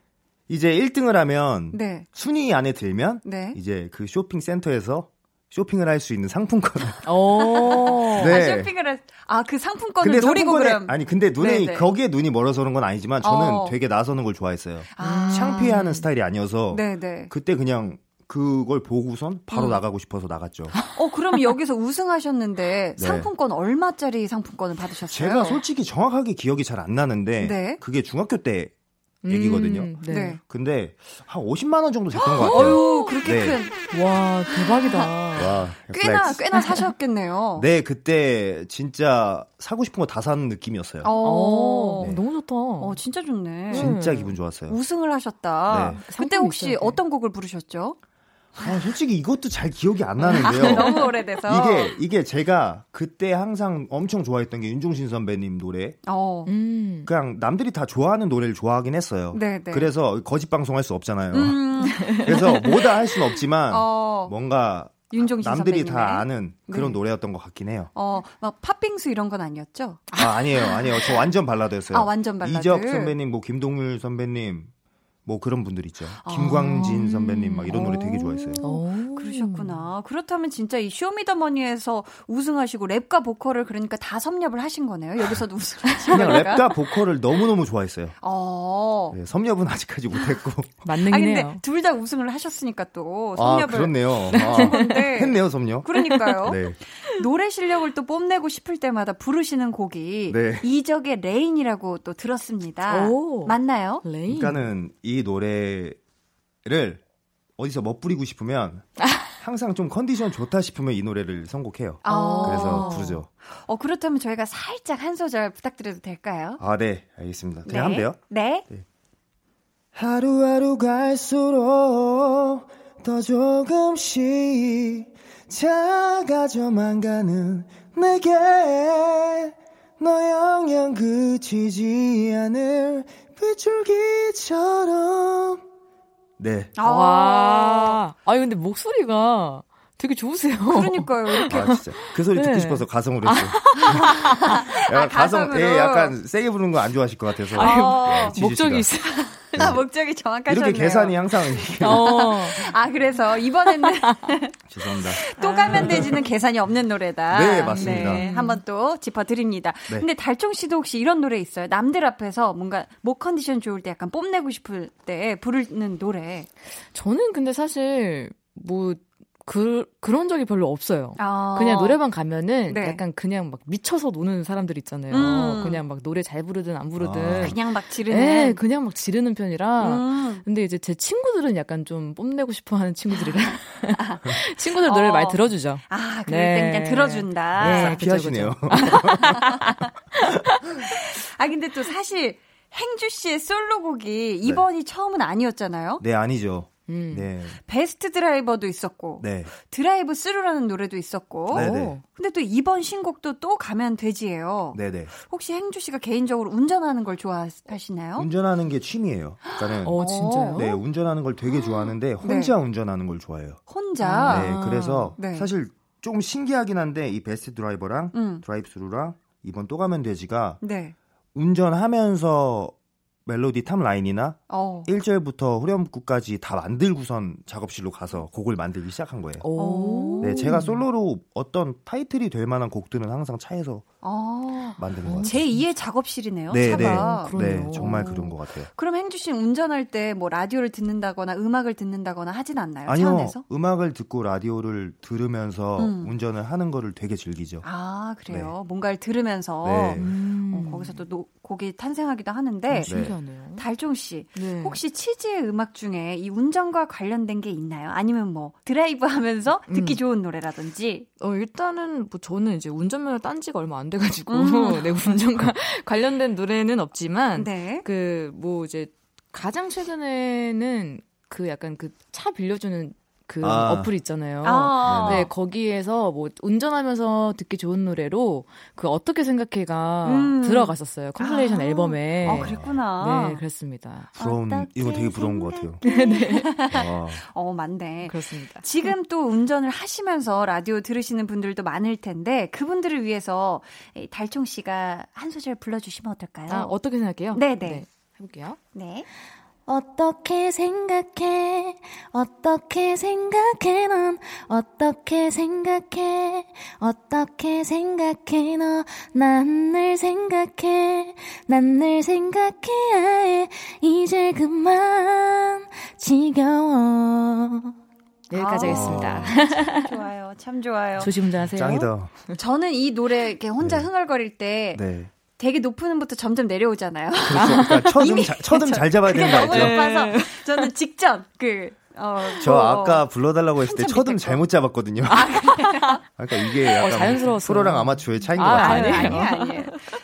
S5: 이제 1등을 하면
S1: 네.
S5: 순위 안에 들면
S1: 네.
S5: 이제 그 쇼핑 센터에서 쇼핑을 할 수 있는 상품권을
S4: 오.
S5: 네.
S1: 아, 쇼핑을 했, 아, 그 상품권을 노리고
S5: 상품권에-
S1: 그럼.
S5: 아니 근데 눈에
S1: 네네.
S5: 거기에 눈이 멀어서 그런 건 아니지만 저는
S1: 어.
S5: 되게 나서는 걸 좋아했어요.
S1: 아.
S5: 창피해 하는 스타일이 아니어서
S1: 네네.
S5: 그때 그냥 그걸 보고선 바로
S1: 음.
S5: 나가고 싶어서 나갔죠.
S1: 어, 그럼 여기서 우승하셨는데
S5: 네.
S1: 상품권 얼마짜리 상품권을 받으셨어요?
S5: 제가 솔직히 정확하게 기억이 잘 안 나는데
S1: 네.
S5: 그게 중학교 때 얘기거든요.
S4: 음, 네.
S1: 네.
S5: 근데 한 50만 원 정도 됐던 것 같아요.
S1: 어유 그렇게
S5: 네.
S1: 큰.
S4: 와, 대박이다.
S5: 와,
S1: 꽤나,
S5: flex.
S1: 꽤나 사셨겠네요.
S5: 네, 그때 진짜 사고 싶은 거 다 사는 느낌이었어요.
S1: 어,
S4: 오,
S5: 네.
S4: 너무 좋다.
S1: 어, 진짜 좋네.
S5: 진짜
S4: 음.
S5: 기분 좋았어요.
S1: 우승을 하셨다.
S5: 네.
S1: 그때 혹시
S4: 돼.
S1: 어떤 곡을 부르셨죠?
S5: 아, 솔직히 이것도 잘 기억이 안 나는데요.
S1: 너무 오래돼서.
S5: 이게 이게 제가 그때 항상 엄청 좋아했던 게 윤종신 선배님 노래.
S1: 어.
S4: 음.
S5: 그냥 남들이 다 좋아하는 노래를 좋아하긴 했어요.
S1: 네, 네.
S5: 그래서 거짓 방송할 수 없잖아요.
S1: 음,
S5: 그래서 뭐다 할 수는 없지만
S1: 어.
S5: 뭔가
S1: 윤종신
S5: 남들이
S1: 선배님의.
S5: 다 아는 그런
S1: 네.
S5: 노래였던 것 같긴 해요.
S1: 어, 막 팥빙수 이런 건 아니었죠?
S5: 아, 아니에요, 아니에요. 저 완전 발라드였어요.
S1: 아, 완전 발라드.
S5: 이적 선배님, 뭐 김동률 선배님, 뭐 그런 분들 있죠. 김광진 선배님 막 이런 노래 되게 좋아했어요.
S4: 오.
S1: 그러셨구나. 그렇다면 진짜 이 쇼미더머니에서 우승하시고 랩과 보컬을 그러니까 다 섭렵을 하신 거네요. 여기서도 우승하신
S5: 그냥. 랩과 보컬을 너무너무 좋아했어요.
S1: 어.
S5: 네, 섭렵은 아직까지 못했고.
S1: 아
S4: 만능이네요.
S1: 근데 둘다 우승을 하셨으니까 또
S5: 아,
S1: 섭렵을
S5: 그렇네요. 아. 했네요, 섭렵.
S1: 그러니까요.
S5: 네.
S1: 노래 실력을 또 뽐내고 싶을 때마다 부르시는 곡이
S5: 네.
S1: 이적의 Rain이라고 또 들었습니다.
S4: 오.
S1: 맞나요?
S4: Rain.
S5: 그러니까는 이 노래를 어디서 멋부리고 싶으면 항상 좀 컨디션 좋다 싶으면 이 노래를 선곡해요.
S1: 아.
S5: 그래서 부르죠.
S1: 어, 그렇다면 저희가 살짝 한 소절 부탁드려도 될까요?
S5: 아, 네. 알겠습니다. 제가
S1: 네.
S5: 하면 돼요?
S1: 네.
S5: 하루하루 갈수록 더 조금씩 작아져만 가는 내게 너 영영 그치지 않을 빗줄기처럼 네.
S1: 아,
S4: 와. 아니 근데 목소리가 되게 좋으세요.
S1: 그러니까요. 이렇게
S5: 아 진짜 그 소리
S4: 네.
S5: 듣고 싶어서 가성으로 했어요. 약간 가성,
S1: 가성으로.
S5: 예, 약간 세게 부르는 거 안 좋아하실 것 같아서.
S1: 어,
S5: 네, 지지
S4: 목적이. 있어.
S1: 아, 목적이 정확하셨네요.
S5: 이렇게 계산이 항상
S4: 어.
S1: 아, 그래서 이번에는
S5: 죄송합니다.
S1: 또 가면 되지는 계산이 없는 노래다.
S5: 네, 맞습니다.
S1: 네, 한번 또 짚어드립니다.
S5: 네.
S1: 근데 달총 씨도 혹시 이런 노래 있어요? 남들 앞에서 뭔가 목 컨디션 좋을 때 약간 뽐내고 싶을 때 부르는 노래.
S4: 저는 근데 사실 뭐 그, 그런 적이 별로 없어요.
S1: 아.
S4: 그냥 노래방 가면은
S1: 네.
S4: 약간 그냥 막 미쳐서 노는 사람들 있잖아요.
S1: 음.
S4: 그냥 막 노래 잘 부르든 안 부르든.
S5: 아.
S1: 그냥 막 지르는.
S4: 예, 그냥 막 지르는 편이라.
S1: 음.
S4: 근데 이제 제 친구들은 약간 좀 뽐내고 싶어 하는 친구들이라. 친구들 노래를
S1: 어.
S4: 많이 들어주죠.
S1: 아, 그럴
S4: 네.
S1: 때 그냥 들어준다.
S4: 네.
S5: 싹 피하시네요.
S1: 아, 근데 또 사실 행주 씨의 솔로곡이 이번이 처음은 아니었잖아요.
S5: 네, 아니죠.
S4: 음.
S5: 네.
S1: Best Driver도 있었고,
S5: 네.
S1: Drive Thru라는 노래도 있었고,
S5: 네,
S4: 오.
S5: 네.
S1: 근데 또 이번 신곡도 또 가면 되지예요.
S5: 네, 네.
S1: 혹시 행주 씨가 개인적으로 운전하는 걸 좋아하시나요?
S5: 운전하는 게 취미예요. 그러니까는
S4: 어, 진짜요?
S5: 네, 운전하는 걸 되게 좋아하는데 혼자 운전하는 걸 좋아해요.
S1: 혼자.
S5: 네, 그래서
S1: 네.
S5: 사실 조금 신기하긴 한데 이 Best Driver랑
S1: 음.
S5: Drive Thru랑 이번 또 가면 되지가
S1: 네.
S5: 운전하면서 멜로디 top line이나
S1: 어.
S5: 1절부터 후렴구까지 다 만들고선 작업실로 가서 곡을 만들기 시작한 거예요.
S4: 오.
S5: 네, 제가 솔로로 어떤 타이틀이 될 만한 곡들은 항상 차에서
S1: 어.
S5: 만드는 것 같아요.
S1: 제 2의 작업실이네요.
S5: 네,
S1: 차가.
S4: 네. 네,
S5: 정말 그런 것 같아요.
S1: 그럼 행주 씨는 운전할 때 뭐 라디오를 듣는다거나 음악을 듣는다거나 하진 않나요? 차
S5: 아니요,
S1: 안에서?
S5: 음악을 듣고 라디오를 들으면서
S1: 음.
S5: 운전을 하는 거를 되게 즐기죠.
S1: 아, 그래요. 뭔가를 들으면서
S5: 네.
S4: 음.
S1: 어, 거기서 또 노- 곡이 탄생하기도 하는데
S5: 네.
S4: 신기하네요.
S1: 달총 씨
S4: 네.
S1: 혹시 치즈의 음악 중에 이 운전과 관련된 게 있나요? 아니면 뭐 드라이브 하면서 듣기
S4: 음.
S1: 좋은 노래라든지
S4: 어, 일단은 뭐 저는 이제 운전면허 딴 지가 얼마 안 돼가지고
S1: 음.
S4: 네, 운전과 관련된 노래는 없지만
S1: 네.
S4: 그뭐 이제 가장 최근에는 그 약간 그 차 빌려주는 그
S5: 아.
S4: 어플 있잖아요.
S1: 아.
S4: 네, 거기에서 뭐 운전하면서 듣기 좋은 노래로 그 어떻게 생각해가
S1: 음.
S4: 들어갔었어요. compilation
S1: 아.
S4: 앨범에.
S1: 어, 그랬구나.
S4: 네, 그랬습니다.
S5: 부러운 이거 되게 부러운 것 같아요.
S4: 네,
S5: 아,
S1: 어, 맞네.
S4: 그렇습니다.
S1: 지금 또 운전을 하시면서 라디오 들으시는 분들도 많을 텐데 그분들을 위해서 이 달총 씨가 한 소절 불러 주시면 어떨까요?
S4: 아, 어떻게 생각해요?
S1: 네 네.
S4: 해볼게요.
S1: 네.
S2: 어떻게 생각해? 어떻게 생각해? 넌 어떻게 생각해? 어떻게 생각해? 너 난 늘 생각해. 난 늘 생각해. 아예 이제 그만 지겨워.
S4: 여기까지
S1: 아.
S4: 하겠습니다.
S1: 참 좋아요. 참 좋아요.
S4: 조심 운전하세요.
S5: 짱이다.
S1: 저는 이 노래 이렇게 혼자
S5: 네.
S1: 흥얼거릴 때
S5: 네.
S1: 되게 높은 음부터 점점 내려오잖아요.
S5: 그렇죠. 그러니까 첫음 잘, 첫음 잘 잡아야 거
S1: 너무? 높아서 저는 직전 그 어,
S5: 저
S1: 뭐,
S5: 아까 불러달라고 했을 때 첫음. 잘못 잡았거든요. 그러니까 이게 약간
S4: 자연스러웠어요.
S5: 프로랑 아마추어의 차이인 것
S4: 아,
S5: 같아요.
S1: 아니에요,
S4: 아니에요.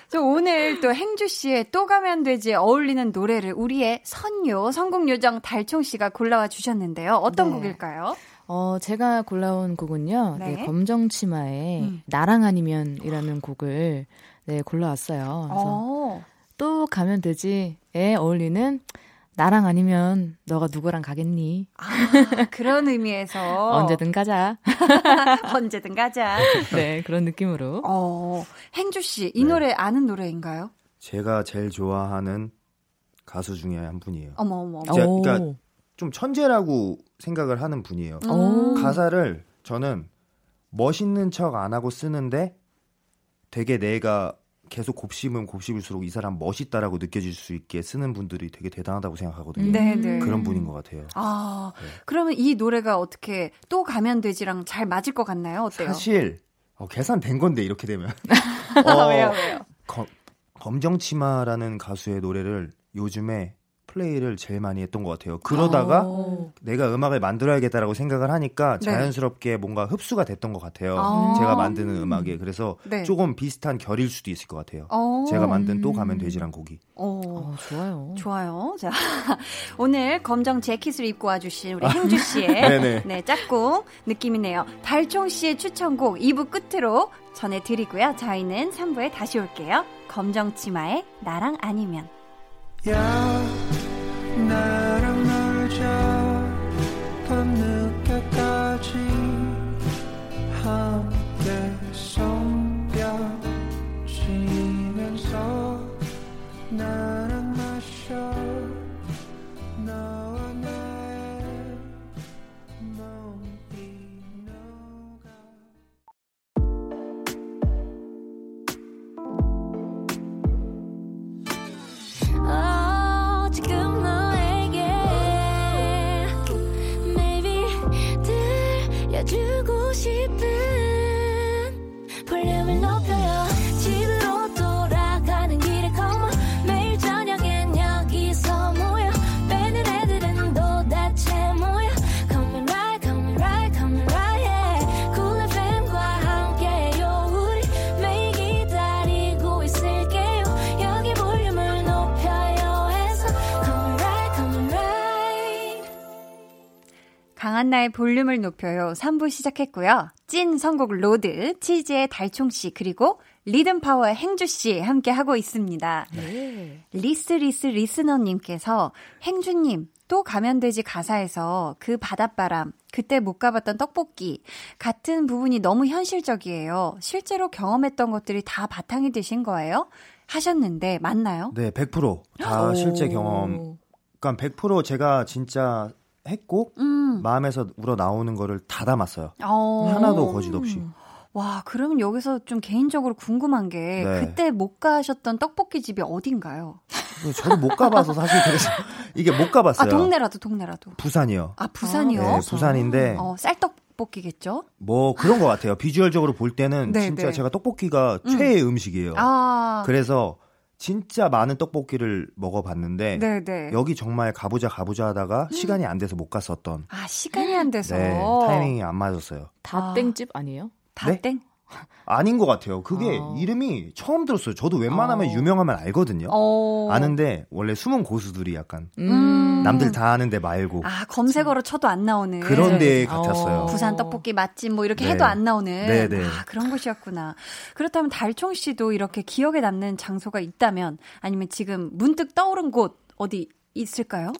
S1: 저 오늘 또 행주 씨의 또 가면 되지에 어울리는 노래를 우리의 선요, 선곡요정 달총 씨가 골라와 주셨는데요. 어떤
S4: 네.
S1: 곡일까요?
S4: 어, 제가 골라온 곡은요.
S1: 네.
S4: 네, 검정치마의
S1: 음.
S4: 나랑 아니면이라는 곡을 네, 골라왔어요. 그래서
S1: 어.
S4: 또 가면 되지에 어울리는 나랑 아니면 너가 누구랑 가겠니?
S1: 아, 그런 의미에서
S4: 언제든 가자.
S1: 언제든 가자.
S4: 네, 그런 느낌으로.
S1: 어, 행주 씨, 이
S5: 네.
S1: 노래 아는 노래인가요?
S5: 제가 제일 좋아하는 가수 중에 한 분이에요.
S1: 어머 어머.
S5: 제가. 그러니까 좀 천재라고 생각을 하는 분이에요.
S4: 오.
S5: 가사를 저는 멋있는 척 안 하고 쓰는데 되게 내가 계속 곱씹으면 곱씹을수록 이 사람 멋있다라고 느껴질 수 있게 쓰는 분들이 되게 대단하다고 생각하거든요.
S1: 네, 네.
S5: 그런 분인 것 같아요.
S1: 아,
S5: 네.
S1: 그러면 이 노래가 어떻게 또 가면 되지랑 잘 맞을 것 같나요? 어때요?
S5: 사실 어, 계산된 건데 이렇게 되면
S1: 아,
S5: 어,
S1: 왜요, 왜요?
S5: 검, 검정치마라는 가수의 노래를 요즘에 플레이를 제일 많이 했던 것 같아요. 그러다가
S4: 오.
S5: 내가 음악을 만들어야겠다라고 생각을 하니까
S1: 네.
S5: 자연스럽게 뭔가 흡수가 됐던 것 같아요.
S1: 아.
S5: 제가 만드는 음악에 그래서
S1: 네.
S5: 조금 비슷한 결일 수도 있을 것 같아요.
S1: 어.
S5: 제가 만든 또 가면 되지란 곡이.
S1: 어.
S4: 어, 좋아요.
S1: 좋아요. 자, 오늘 검정 재킷을 입고 와주신 우리 행주 씨의
S5: 네네.
S1: 네, 짝꿍 느낌이네요. 달총 씨의 추천곡 2부 끝으로 전해드리고요. 저희는 3부에 다시 올게요. 검정 치마의 나랑 아니면.
S3: 야 나랑 놀
S6: 들려주고 싶은
S1: 강한나의 볼륨을 높여요. 3부 시작했고요. 찐 선곡 road, 치즈의 달총씨, 그리고 리듬 파워의 행주씨 함께 하고 있습니다.
S4: 네.
S1: 리스 리스 listener님께서 행주님 또 가면 되지 가사에서 그 바닷바람 그때 못 가봤던 떡볶이 같은 부분이 너무 현실적이에요. 실제로 경험했던 것들이 다 바탕이 되신 거예요? 하셨는데 맞나요?
S5: 네, 100%다 실제 경험. 그러니까 100% 제가 진짜 했고
S1: 음.
S5: 마음에서 우러 나오는 거를 다 담았어요.
S1: 어.
S5: 하나도 거짓 없이.
S1: 와, 그러면 여기서 좀 개인적으로 궁금한 게
S5: 네.
S1: 그때 못 가셨던 떡볶이 집이 어딘가요?
S5: 저도 못 가봐서 사실 그래서 이게 못 가봤어요.
S1: 아, 동네라도 동네라도.
S5: 부산이요.
S1: 아, 부산이요?
S5: 네, 부산인데
S1: 어, 쌀떡볶이겠죠?
S5: 뭐 그런 것 같아요. 비주얼적으로 볼 때는
S1: 네,
S5: 진짜
S1: 네.
S5: 제가 떡볶이가 최애 음 식이에요.
S1: 아.
S5: 그래서 진짜 많은 떡볶이를 먹어봤는데
S1: 네, 네.
S5: 여기 정말 가보자 가보자 하다가 시간이 안 돼서 못 갔었던
S1: 아, 시간이 안 돼서.
S5: 네, 타이밍이 안 맞았어요.
S4: 다땡집 아니에요?
S1: 다땡?
S5: 아닌 것 같아요. 그게
S4: 어.
S5: 이름이 처음 들었어요. 저도 웬만하면
S4: 어.
S5: 유명하면 알거든요.
S1: 어.
S5: 아는데 원래 숨은 고수들이 약간
S1: 음.
S5: 남들 다 아는데 말고
S1: 아, 검색어로 쳐도 안 나오는.
S5: 그런 데
S4: 어.
S5: 같았어요.
S1: 부산 떡볶이 맛집 뭐 이렇게
S5: 네.
S1: 해도 안 나오는
S5: 네, 네.
S1: 아, 그런 곳이었구나. 그렇다면 달총 씨도 이렇게 기억에 남는 장소가 있다면 아니면 지금 문득 떠오른 곳 어디 있을까요?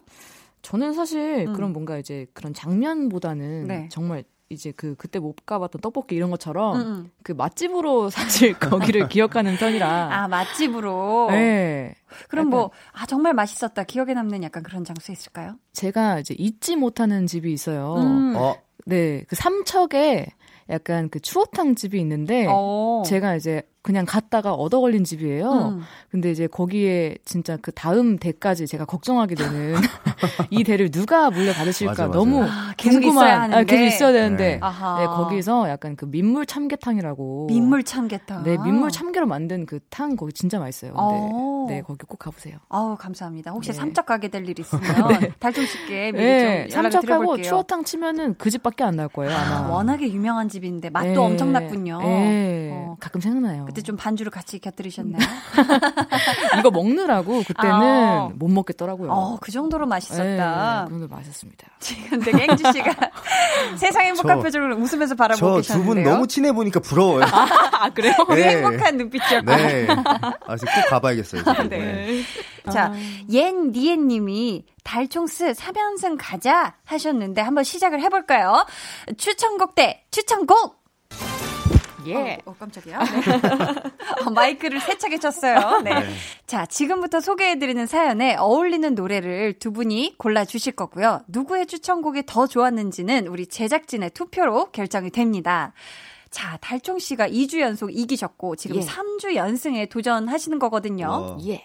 S4: 저는 사실
S1: 음.
S4: 그런 뭔가 이제 그런 장면보다는
S1: 네.
S4: 정말 이제 그 그때 못 가봤던 떡볶이 이런 것처럼
S1: 음, 음.
S4: 그 맛집으로 사실 거기를 기억하는 편이라.
S1: 아, 맛집으로.
S4: 네.
S1: 그럼 뭐, 아, 정말 맛있었다. 기억에 남는 약간 그런 장소 있을까요?
S4: 제가 이제 잊지 못하는 집이 있어요.
S1: 음.
S5: 어,
S4: 네, 그 삼척에 약간 그 추어탕 집이 있는데
S1: 어.
S4: 제가 이제 그냥 갔다가 얻어 걸린 집이에요.
S1: 음.
S4: 근데 이제 거기에 진짜 그 다음 대까지 제가 걱정하게 되는 이 대를 누가 물려받으실까
S5: 맞아, 맞아.
S4: 너무
S1: 아, 계속
S4: 궁금한
S1: 있어야 하는데.
S4: 아, 계속 있어야 되는데
S5: 네.
S4: 네, 거기서 약간 그 민물 참게탕이라고
S1: 민물 참게탕.
S4: 네, 민물 참게로 만든 그 탕 거기 진짜 맛있어요.
S1: 어.
S4: 근데 네, 거기 꼭 가보세요.
S1: 아우, 감사합니다. 혹시
S4: 네.
S1: 삼척 가게 될 일 있으면 달총 씨께 미리
S4: 네,
S1: 좀
S4: 삼척하고. 추어탕 치면은 그 집밖에 안 나올 거예요.
S1: 아,
S4: 아마.
S1: 워낙에 유명한 집인데 맛도
S4: 네.
S1: 엄청났군요.
S4: 네,
S1: 어.
S4: 가끔 생각나요.
S1: 그때 좀 반주를 같이 곁들이셨나요?
S4: 이거 먹느라고 그때는
S1: 아.
S4: 못 먹겠더라고요.
S1: 어, 그 정도로 맛있었다.
S4: 네, 그 정도 맛있었습니다.
S1: 지금 되게 행주 씨가 세상 행복한
S5: 저-
S1: 표정을 웃으면서 바라보고
S5: 저두
S1: 계셨는데요.
S5: 분 너무 친해 보니까 부러워요.
S4: 아, 그래요?
S1: 되게
S5: 네.
S1: 행복한 눈빛이었고.
S5: 네. 아, 지금 꼭 가봐야겠어요. 지금.
S1: 네. 자, 옌 니엔 님이 달총스 3연승 가자 하셨는데 한번 시작을 해볼까요? 추천곡 대 추천곡!
S4: 예.
S1: 어, 어, 깜짝이야. 네. 어, 마이크를 세차게 쳤어요. 네. 자, 지금부터 소개해드리는 사연에 어울리는 노래를 두 분이 골라주실 거고요. 누구의 추천곡이 더 좋았는지는 우리 제작진의 투표로 결정이 됩니다. 자, 달총 씨가 2주 연속 이기셨고 지금
S4: 예.
S1: 3주 연승에 도전하시는 거거든요.
S5: 어,
S4: 예.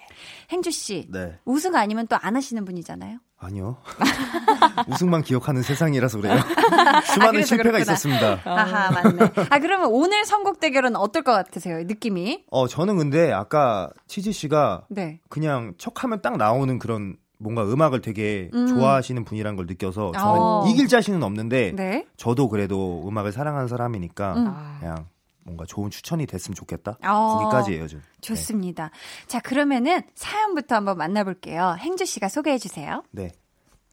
S1: 행주 씨,
S5: 네.
S1: 우승 아니면 또 안 하시는 분이잖아요.
S5: 아니요. 우승만 기억하는 세상이라서 그래요. 수많은
S1: 그래서
S5: 실패가
S1: 그렇구나.
S5: 있었습니다.
S1: 아하, 맞네. 아, 그러면 오늘 선곡 대결은 어떨 것 같으세요? 느낌이?
S5: 어, 저는 근데 아까 치지 씨가
S1: 네.
S5: 그냥 척하면 딱 나오는 그런 뭔가 음악을 되게
S1: 음.
S5: 좋아하시는 분이란 걸 느껴서 저는
S1: 어.
S5: 이길 자신은 없는데
S1: 네.
S5: 저도 그래도 음악을 사랑하는 사람이니까
S1: 음.
S5: 그냥 뭔가 좋은 추천이 됐으면 좋겠다.
S1: 어.
S5: 거기까지예요, 좀.
S1: 좋습니다. 자, 그러면은 사연부터 한번 만나볼게요. 행주 씨가 소개해 주세요.
S5: 네.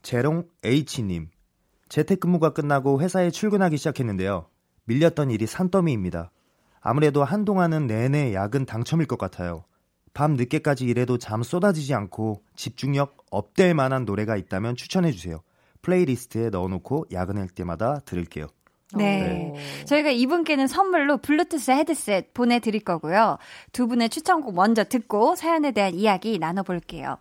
S5: 제롱 H님. 재택근무가 끝나고 회사에 출근하기 시작했는데요. 밀렸던 일이 산더미입니다. 아무래도 한동안은 내내 야근 당첨일 것 같아요. 밤 늦게까지 일해도 잠 쏟아지지 않고 집중력 up될 만한 노래가 있다면 추천해 주세요. playlist에 넣어놓고 야근할 때마다 들을게요.
S1: 네. 저희가 이분께는 선물로 블루투스 헤드셋 보내드릴 거고요. 두 분의 추천곡 먼저 듣고 사연에 대한 이야기 나눠볼게요.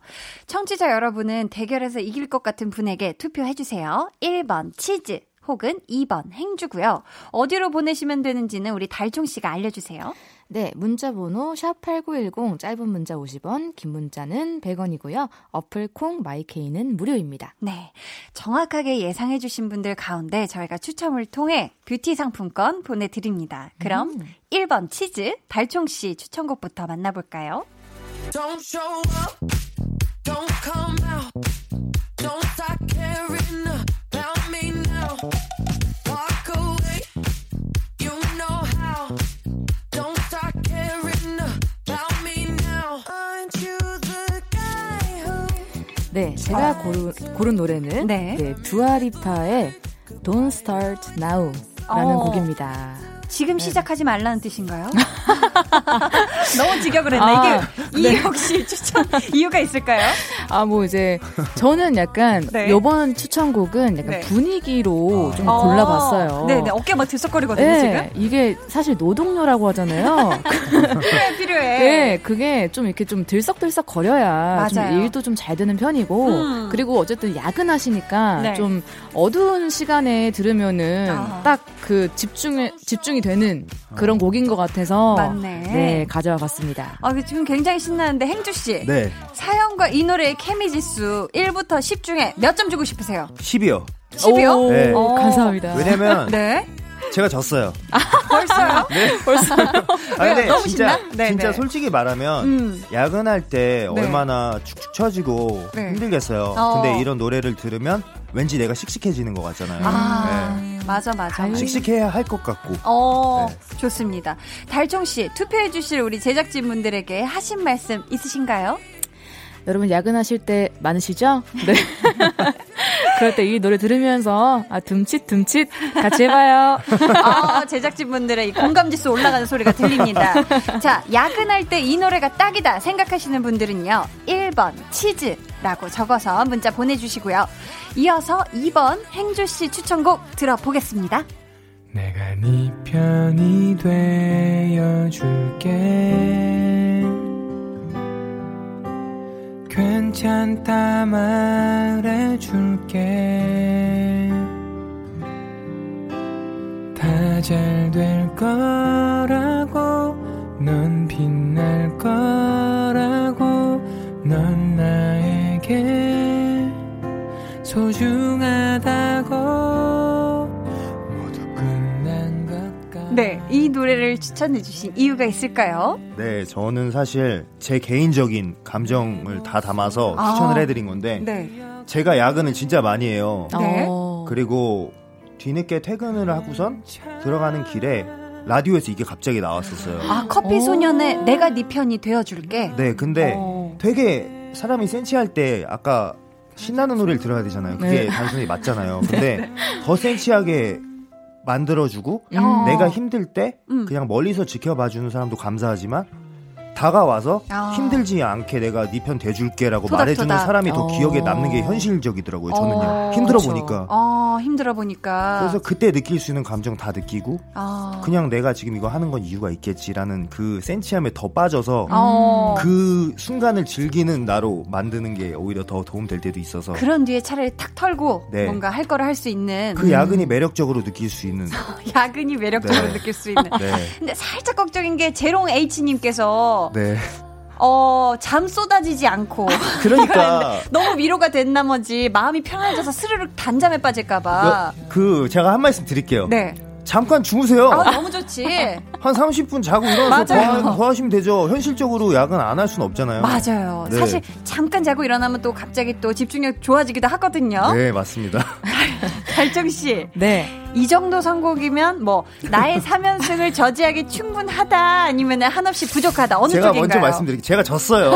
S1: 청취자 여러분은 대결에서 이길 것 같은 분에게 투표해주세요. 1번 치즈 혹은 2번 행주고요. 어디로 보내시면 되는지는 우리 달총 씨가 알려주세요.
S4: 네, 문자 번호 샵8910 짧은 문자 50원, 긴 문자는 100원이고요. 어플 콩 마이케이는 무료입니다.
S1: 네. 정확하게 예상해 주신 분들 가운데 저희가 추첨을 통해 뷰티 상품권 보내 드립니다. 그럼 1번 치즈 달총 씨 추천곡부터 만나 볼까요?
S3: Don't show up, don't come out, don't start caring about me now. Walk away, you know how. Don't start caring about me now. Aren't you the guy who?
S4: 네, 제가 고른, 고른 노래는
S1: 네.
S4: 네, 두아리파의 Don't Start Now 라는
S1: 어.
S4: 곡입니다.
S1: 지금 시작하지 말라는 뜻인가요? 너무 직역을 했네.
S4: 아,
S1: 이게 이 혹시 추천 이유가 있을까요?
S4: 아, 뭐 이제 저는 약간
S1: 네.
S4: 요번 추천곡은 약간
S1: 네.
S4: 분위기로 좀
S1: 어,
S4: 골라봤어요.
S1: 네네 어깨 막 들썩거리거든요
S4: 네,
S1: 지금.
S4: 이게 사실 노동요라고 하잖아요.
S1: 필요해 필요해.
S4: 네, 그게 좀 이렇게 좀 들썩들썩 거려야 좀. 일도 좀 잘 되는 편이고,
S1: 음.
S4: 그리고 어쨌든 야근하시니까
S1: 네.
S4: 좀 어두운 시간에 들으면은
S1: 아.
S4: 딱그 집중에, 집중이 되는 그런 곡인 것 같아서,
S1: 맞네.
S4: 네, 가져와 봤습니다.
S1: 아, 그 지금 굉장히 신나는데 행주 씨
S5: 네.
S1: 사연과 이 노래의 케미 지수 1부터 10 중에 몇 점 주고 싶으세요?
S5: 10이요.
S1: 10이요?
S4: 오,
S5: 네.
S4: 감사합니다.
S5: 왜냐면
S1: 네.
S5: 제가 졌어요.
S1: 벌써요?
S4: 벌써.
S5: 아, 근데
S1: 너무
S5: 진짜,
S1: 신나? 네,
S5: 진짜
S1: 네.
S5: 솔직히 말하면
S1: 음.
S5: 야근할 때
S1: 네.
S5: 얼마나 축축 처지고
S1: 네.
S5: 힘들겠어요.
S1: 어.
S5: 근데 이런 노래를 들으면 왠지 내가 씩씩해지는 것 같잖아요.
S1: 아,
S5: 네.
S1: 맞아, 맞아.
S5: 씩씩해야 할 것 같고.
S1: 어,
S5: 네.
S1: 좋습니다. 달총 씨, 투표해주실 우리 제작진분들에게 하신 말씀 있으신가요?
S4: 여러분 야근하실 때 많으시죠? 네. 그럴 때 이 노래 들으면서 아 둠칫 둠칫 같이 해봐요.
S1: 아, 제작진분들의 이 공감지수 올라가는 소리가 들립니다. 자, 야근할 때 이 노래가 딱이다 생각하시는 분들은요. 1번 치즈 라고 적어서 문자 보내주시고요. 이어서 2번 행주씨 추천곡 들어보겠습니다.
S3: 내가 네 편이 되어줄게 괜찮다 말해줄게 다 잘 될 거라고 넌 빛날 거라고 넌 나에게 소중하다고 모두 끝난 것 같아
S1: 네, 이 노래를 추천해 주신 이유가 있을까요?
S5: 네, 저는 사실 제 개인적인 감정을 다 담아서
S1: 아.
S5: 추천을 해드린 건데
S1: 네.
S5: 제가 야근을 진짜 많이 해요.
S1: 네.
S4: 어.
S5: 그리고 뒤늦게 퇴근을 하고선 들어가는 길에 라디오에서 이게 갑자기 나왔었어요.
S1: 아, 커피 소년의 내가 네 편이 되어줄게.
S5: 네, 근데
S1: 어.
S5: 되게 사람이 센치할 때 아까 신나는 노래를 들어야 되잖아요. 그게
S4: 네.
S5: 단순히 맞잖아요. 근데 더 센치하게 만들어주고
S1: 어.
S5: 내가 힘들 때
S1: 음.
S5: 그냥 멀리서 지켜봐주는 사람도 감사하지만 다가와서
S1: 아.
S5: 힘들지 않게 내가 네편 대줄게라고
S1: 토닥토닥.
S5: 말해주는 사람이 더
S4: 어.
S5: 기억에 남는 게 현실적이더라고요. 저는요.
S1: 어,
S5: 힘들어
S1: 그쵸.
S5: 보니까.
S1: 어, 힘들어 보니까.
S5: 그래서 그때 느낄 수 있는 감정 다 느끼고
S1: 아.
S5: 그냥 내가 지금 이거 하는 건 이유가 있겠지라는 그 센치함에 더 빠져서
S1: 어.
S5: 그 순간을 즐기는 나로 만드는 게 오히려 더 도움 될 때도 있어서
S1: 그런 뒤에 차라리 탁 털고
S5: 네.
S1: 뭔가 할 거를 할 수 있는
S5: 그 야근이 매력적으로 느낄 수 있는
S1: 야근이 매력적으로
S5: 네.
S1: 느낄 수 있는.
S5: 네.
S1: 근데 살짝 걱정인 게 제롱 H님께서
S5: 네.
S1: 어, 잠 쏟아지지 않고
S5: 그러니까
S1: 너무 위로가 된 나머지 마음이 편해져서 스르륵 단잠에 빠질까봐.
S5: 그 제가 한 말씀 드릴게요.
S1: 네.
S5: 잠깐 주무세요.
S1: 아, 너무 좋지.
S5: 한 30분 자고 일어나서. 더, 하- 더 하시면 되죠. 현실적으로 야근 안 할 수는 없잖아요.
S1: 맞아요.
S5: 네.
S1: 사실 잠깐 자고 일어나면 또 갑자기 또 집중력 좋아지기도 하거든요.
S5: 네, 맞습니다.
S1: 달정 씨,
S4: 네.
S1: 이 정도 선곡이면 뭐 나의 3연승을 저지하기 충분하다 아니면 한없이 부족하다 어느
S5: 제가
S1: 쪽인가요?
S5: 먼저 말씀드릴게요. 제가 졌어요.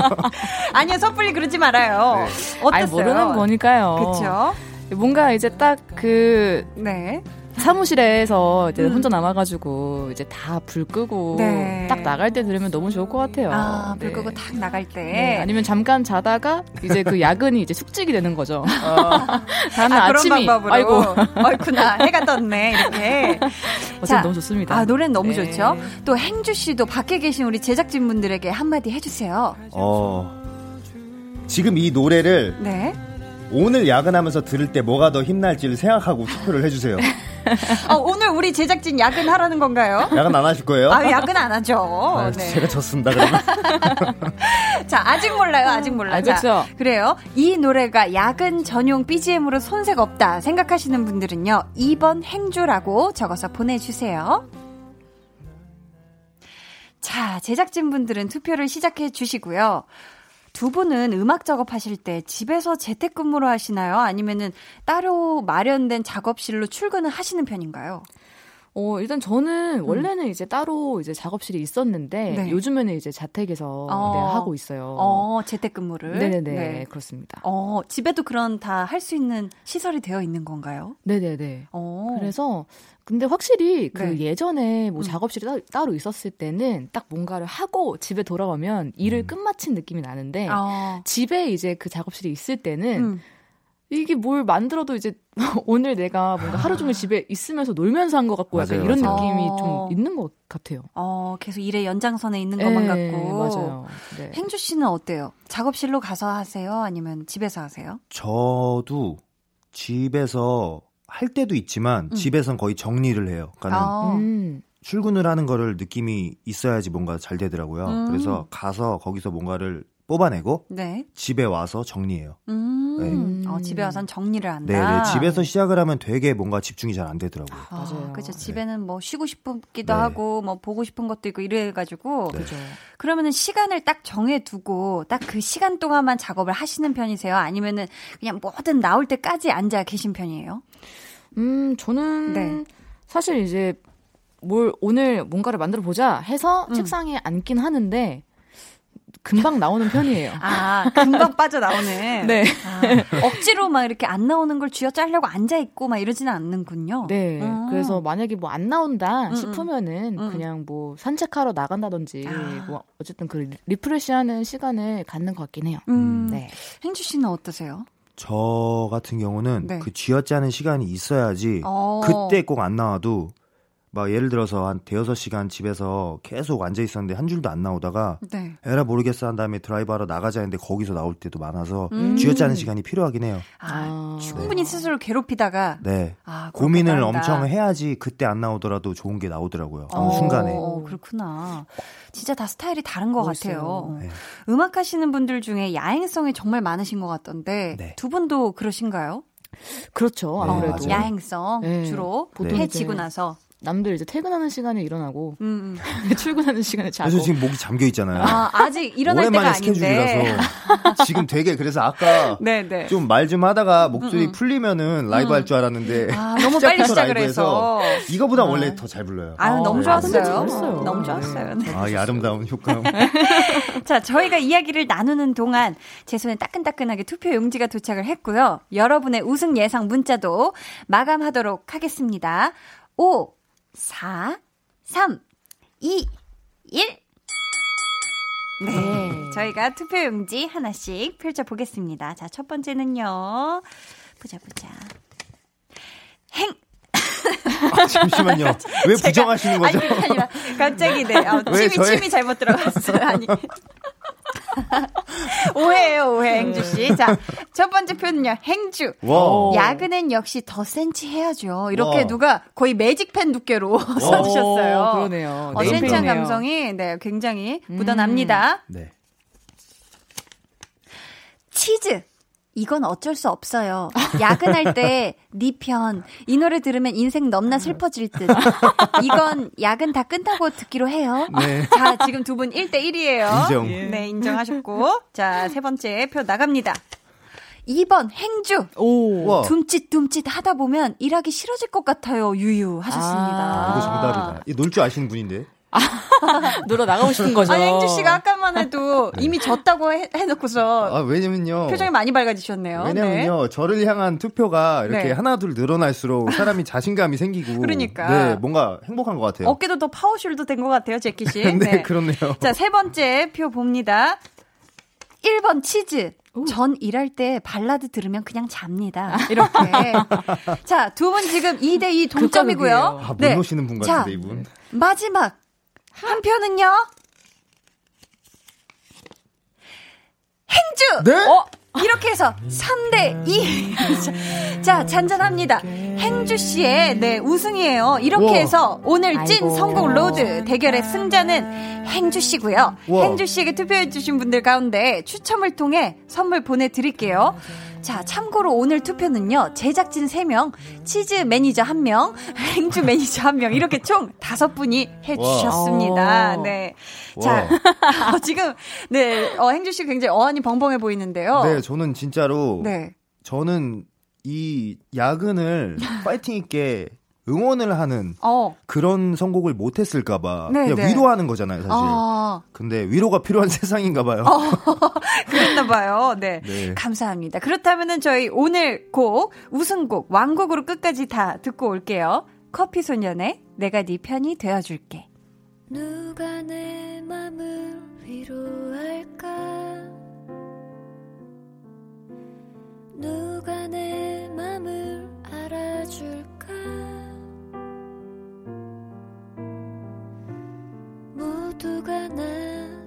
S1: 아니요, 섣불리 그러지 말아요. 어땠어요?
S4: 아니 모르는 거니까요.
S1: 그쵸?
S4: 뭔가 이제 딱그
S1: 네.
S4: 사무실에서 이제
S1: 음.
S4: 혼자 남아가지고 이제 다 불 끄고
S1: 네.
S4: 딱 나갈 때 들으면 너무 좋을 것 같아요.
S1: 아, 불
S4: 네.
S1: 끄고 탁 나갈 때.
S4: 네, 아니면 잠깐 자다가 이제 그 야근이 이제 숙직이 되는 거죠. 다음날
S1: 아, 그런
S4: 아침이
S1: 방법으로.
S4: 아이고
S1: 어이쿠나, 해가 떴네, 이렇게.
S4: 어쨌든
S1: 자,
S4: 너무 좋습니다.
S1: 아, 노래는 너무
S4: 네.
S1: 좋죠? 또 행주 씨도 밖에 계신 우리 제작진 분들에게 한마디 해주세요.
S5: 어, 지금 이 노래를
S1: 네.
S5: 오늘 야근하면서 들을 때 뭐가 더 힘날지를 생각하고 투표를 해주세요.
S1: 어, 오늘 우리 제작진 야근하라는 건가요?
S5: 야근 안 하실 거예요?
S1: 아, 야근 안 하죠.
S5: 아,
S1: 네.
S5: 제가 졌습니다. 그러면.
S1: 자, 아직 몰라요. 아직 몰라.
S4: 아,
S1: 자,
S4: 그쵸.
S1: 그래요. 이 노래가 야근 전용 BGM으로 손색 없다 생각하시는 분들은요. 2번 행주라고 적어서 보내주세요. 자, 제작진분들은 투표를 시작해 주시고요. 두 분은 음악 작업하실 때 집에서 재택근무로 하시나요? 아니면은 따로 마련된 작업실로 출근을 하시는 편인가요?
S4: 어, 일단 저는 원래는 이제 따로 이제 작업실이 있었는데
S1: 음. 네.
S4: 요즘에는 이제 자택에서
S1: 어.
S4: 네, 하고 있어요.
S1: 어, 재택근무를.
S4: 네네네
S1: 네.
S4: 그렇습니다.
S1: 어, 집에도 그런 다 할 수 있는 시설이 되어 있는 건가요?
S4: 네네네.
S1: 어.
S4: 그래서 근데 확실히 그
S1: 네.
S4: 예전에 뭐
S1: 음.
S4: 작업실이 따, 따로 있었을 때는 딱 뭔가를 하고 집에 돌아오면 일을
S5: 음.
S4: 끝마친 느낌이 나는데
S1: 어.
S4: 집에 이제 그 작업실이 있을 때는
S1: 음.
S4: 이게 뭘 만들어도 이제 오늘 내가 뭔가 하루 종일 집에 있으면서 놀면서 한 것 같고 약간
S5: 맞아요,
S4: 이런
S5: 맞아요.
S4: 느낌이
S1: 어.
S4: 좀 있는 것 같아요.
S1: 어, 계속 일의 연장선에 있는 것만
S4: 네,
S1: 같고.
S4: 맞아요. 네.
S1: 행주 씨는 어때요? 작업실로 가서 하세요? 아니면 집에서 하세요?
S5: 저도 집에서 할 때도 있지만
S1: 음.
S5: 집에선 거의 정리를 해요. 그러니까
S1: 어.
S4: 음.
S5: 출근을 하는 거를 느낌이 있어야지 뭔가 잘 되더라고요.
S1: 음.
S5: 그래서 가서 거기서 뭔가를 뽑아내고
S1: 네.
S5: 집에 와서 정리해요.
S1: 음.
S4: 네.
S1: 어, 집에 와선 정리를 한다.
S5: 네, 네. 집에서 시작을 하면 되게 뭔가 집중이 잘 안 되더라고요.
S1: 아,
S4: 맞아요.
S1: 그죠. 집에는 뭐 쉬고 싶기도
S5: 네.
S1: 하고, 뭐 보고 싶은 것도 있고 이래가지고.
S5: 네.
S4: 그죠.
S1: 그러면은 시간을 딱 정해두고, 딱 그 시간 동안만 작업을 하시는 편이세요? 아니면은 그냥 뭐든 나올 때까지 앉아 계신 편이에요?
S4: 음, 저는
S1: 네.
S4: 사실 이제 뭘 오늘 뭔가를 만들어 보자 해서
S1: 음.
S4: 책상에 앉긴 하는데 금방 나오는 편이에요.
S1: 아, 금방 빠져나오는.
S4: 네.
S1: 아, 억지로 막 이렇게 안 나오는 걸 쥐어 짜려고 앉아있고 막 이러지는 않는군요.
S4: 네.
S1: 음.
S4: 그래서 만약에 뭐 안 나온다
S1: 음,
S4: 싶으면은
S1: 음.
S4: 그냥 뭐 산책하러 나간다든지
S1: 아.
S4: 뭐 어쨌든 그 refresh 하는 시간을 갖는 것 같긴 해요.
S1: 음.
S4: 네.
S1: 행주 씨는 어떠세요?
S5: 저 같은 경우는
S1: 네.
S5: 그 쥐어짜는 시간이 있어야지
S1: 어.
S5: 그때 꼭 안 나와도 막 예를 들어서 한 대여섯 시간 집에서 계속 앉아 있었는데 한 줄도 안 나오다가
S1: 네.
S5: 에라 모르겠어 한 다음에 드라이브 하러 나가자 했는데 거기서 나올 때도 많아서
S1: 음.
S5: 쥐어짜는 시간이 필요하긴 해요.
S1: 아,
S4: 아.
S1: 충분히 스스로 괴롭히다가
S5: 네.
S1: 아,
S5: 고민을. 엄청 해야지 그때 안 나오더라도 좋은 게 나오더라고요. 어느
S1: 어,
S5: 순간에.
S1: 그렇구나. 진짜 다 스타일이 다른 것 같아요.
S5: 네.
S1: 음악 하시는 분들 중에 야행성이 정말 많으신 것 같던데
S5: 네.
S1: 두 분도 그러신가요?
S4: 그렇죠.
S5: 네,
S4: 아무래도
S5: 맞아요.
S1: 야행성
S4: 네.
S1: 주로
S4: 보통
S1: 해지고 나서.
S4: 남들 이제 퇴근하는 시간에 일어나고
S1: 음, 음.
S4: 출근하는 시간에 자고.
S5: 그래서 지금 목이 잠겨 있잖아요.
S1: 아, 아직 일어날 때가
S5: 오랜만에
S1: 아닌데.
S5: 스케줄이라서 지금 되게 그래서 아까
S1: 네, 네.
S5: 좀말좀 하다가 목소리
S1: 음, 음.
S5: 풀리면은 라이브 할 줄 알았는데
S1: 아, 너무 빨리 시작을
S5: 라이브해서
S1: 해서.
S5: 이거보다
S1: 아.
S5: 원래 더 잘 불러요.
S4: 어,
S1: 너무
S4: 네.
S1: 좋았어요.
S4: 잘했어요.
S1: 너무 좋았어요. 네.
S5: 아, 이 아름다운 효과음.
S1: 자, 저희가 이야기를 나누는 동안 제 손에 따끈따끈하게 투표 용지가 도착을 했고요. 여러분의 우승 예상 문자도 마감하도록 하겠습니다. 5, 4, 3, 2, 1. 네. 저희가 투표 용지 하나씩 펼쳐보겠습니다. 자, 첫 번째는요. 보자, 보자. 행!
S5: 아, 잠시만요. 왜 부정하시는 거죠?
S1: 아니, 아니라, 갑자기, 네. 아,
S5: 왜
S1: 침이,
S5: 저의-
S1: 침이 잘못 들어갔어요. 아니. 오해예요, 오해, 행주 씨. 자, 첫 번째 표는요, 행주.
S5: 와.
S1: 야근은 역시 더 센치 해야죠. 이렇게
S5: 와.
S1: 누가 거의 매직펜 두께로 써주셨어요.
S4: 어, 그러네요.
S1: 어,
S4: 네,
S1: 센치한. 감성이 네, 굉장히 묻어납니다.
S5: 네.
S1: 치즈. 이건 어쩔 수 없어요. 야근할 때 네 편 이 노래 들으면 인생 넘나 슬퍼질 듯. 이건 야근 다 끝나고 듣기로 해요.
S5: 네.
S1: 자, 지금 두 분 1대 1이에요.
S5: 인정.
S1: 네, 인정하셨고. 자, 세 번째 표 나갑니다. 2번 행주.
S4: 오.
S5: 와.
S1: 둠칫둠칫 하다 보면 일하기 싫어질 것 같아요. 유유 하셨습니다.
S5: 이거 정답이다. 놀 줄 아시는 분인데.
S4: 놀러 나가고 싶은 거죠.
S1: 아니, 행주 씨가 아까만 해도 이미 졌다고 해, 해놓고서
S5: 아, 왜냐면요.
S1: 표정이 많이 밝아지셨네요.
S5: 왜냐면요, 저를 향한 투표가 이렇게
S1: 네.
S5: 하나 둘 늘어날수록 사람이 자신감이 생기고,
S1: 그러니까.
S5: 네, 뭔가 행복한 것 같아요.
S1: 어깨도 더 power shoulder 된 것 같아요, 제키 씨.
S5: 네, 그렇네요.
S1: 자, 세 번째 표 봅니다. 1번 치즈. 전 일할 때 발라드 들으면 그냥 잡니다. 이렇게. 자, 두 분 지금 2대2 동점이고요.
S5: 아, 못 노시는 분
S1: 자,
S5: 같은데, 이분.
S1: 마지막 한 표는요. 행주!
S5: 네?
S1: 어? 이렇게 해서 3대 2. 자, 잔잔합니다. 행주 씨의 네, 우승이에요. 이렇게
S5: 우와.
S1: 해서 오늘 찐
S4: 아이고.
S1: 선곡 로드 대결의 승자는 행주 씨고요.
S5: 우와.
S1: 행주 씨에게 투표해 주신 분들 가운데 추첨을 통해 선물 보내 드릴게요. 자, 참고로 오늘 투표는요. 제작진 3명, 치즈 매니저 1명, 행주 매니저 1명 이렇게 총 5분이 해 주셨습니다.
S4: 와.
S1: 네.
S5: 와.
S1: 자, 어, 지금 네, 어, 행주 씨 굉장히 어안이 벙벙해 보이는데요.
S5: 네, 저는 진짜로,
S1: 네.
S5: 저는 이 야근을 파이팅 있게 응원을 하는
S1: 어.
S5: 그런 선곡을 못 했을까 봐.
S1: 네,
S5: 그냥
S1: 네.
S5: 위로하는 거잖아요, 사실.
S1: 아,
S5: 근데 위로가 필요한 세상인가 봐요.
S1: 그랬나 봐요. 네.
S5: 네.
S1: 감사합니다. 그렇다면은 저희 오늘 곡 우승곡 완곡으로 끝까지 다 듣고 올게요. 커피 소년의 내가 네 편이 되어 줄게.
S6: 누가 내 맘을 위로할까 누가 내 맘을 알아줄까 모두가 나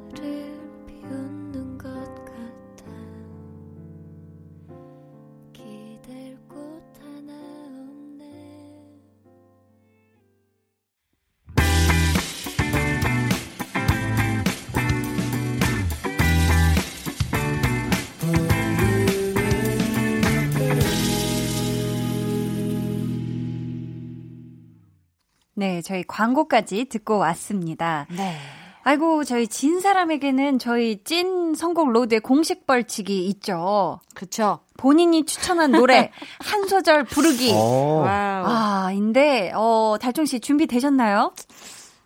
S6: 네,
S1: 저희 광고까지 듣고 왔습니다.
S4: 네.
S1: 아이고, 저희 진 사람에게는 저희 찐 선곡 로드의 공식 벌칙이 있죠.
S4: 그쵸.
S1: 본인이 추천한 노래 한 소절 부르기.
S5: 어.
S4: 와우.
S1: 아, 인데, 어, 달총 씨 준비되셨나요?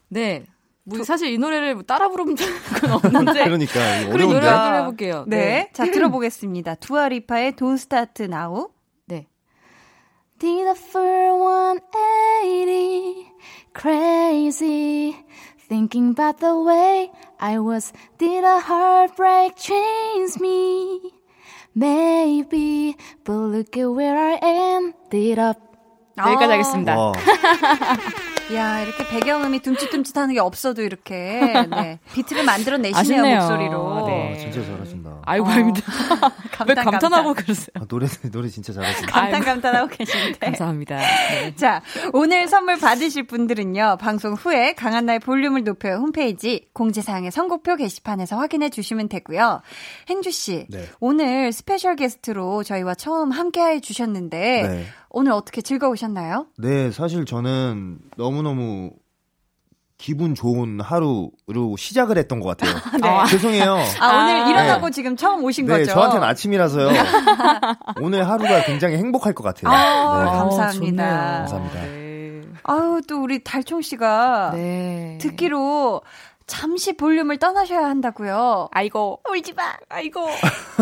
S4: 네. 뭐 사실 이 노래를 뭐 따라 부를 만한 건 없는데.
S5: 그러니까,
S4: 노래
S5: 어려운데.
S4: 좀 해볼게요.
S1: 네. 자, 들어보겠습니다. 두아리파의 Don't Start Now.
S4: 네.
S6: Did a full 180 crazy thinking about the way I was did a heartbreak change me maybe but look at where I ended up
S4: 여기까지 하겠습니다.
S5: 와.
S1: 야, 이렇게 배경음이 둠칫둠칫 하는 게 없어도 이렇게, 네. 비트를 만들어내시네요. 목소리로.
S4: 네.
S5: 아, 진짜 잘하신다.
S4: 아이고, 아닙니다. 왜
S1: 감탄,
S4: 감탄하고
S1: 감탄.
S4: 그러세요?
S5: 아, 노래, 노래 진짜 잘하신다.
S1: 감탄, 감탄하고 계신데.
S4: 감사합니다. 네.
S1: 자, 오늘 선물 받으실 분들은요, 방송 후에 강한나의 볼륨을 높여요 홈페이지 공지사항의 선곡표 게시판에서 확인해 주시면 되고요. 행주씨,
S5: 네.
S1: 오늘 special guest로 저희와 처음 함께 해 주셨는데,
S5: 네.
S1: 오늘 어떻게 즐거우셨나요?
S5: 네, 사실 저는 너무너무 기분 좋은 하루로 시작을 했던 것 같아요.
S1: 네.
S5: 죄송해요.
S1: 아, 오늘
S5: 네.
S1: 일어나고 지금 처음 오신
S5: 네,
S1: 거죠?
S5: 저한테는 아침이라서요. 오늘 하루가 굉장히 행복할 것 같아요.
S1: 아,
S5: 네.
S1: 감사합니다.
S4: 좋네요.
S5: 감사합니다.
S4: 네.
S1: 아유, 또 우리 달총 씨가
S4: 네.
S1: 듣기로 잠시 볼륨을 떠나셔야 한다고요.
S4: 아이고.
S1: 울지 마. 아이고.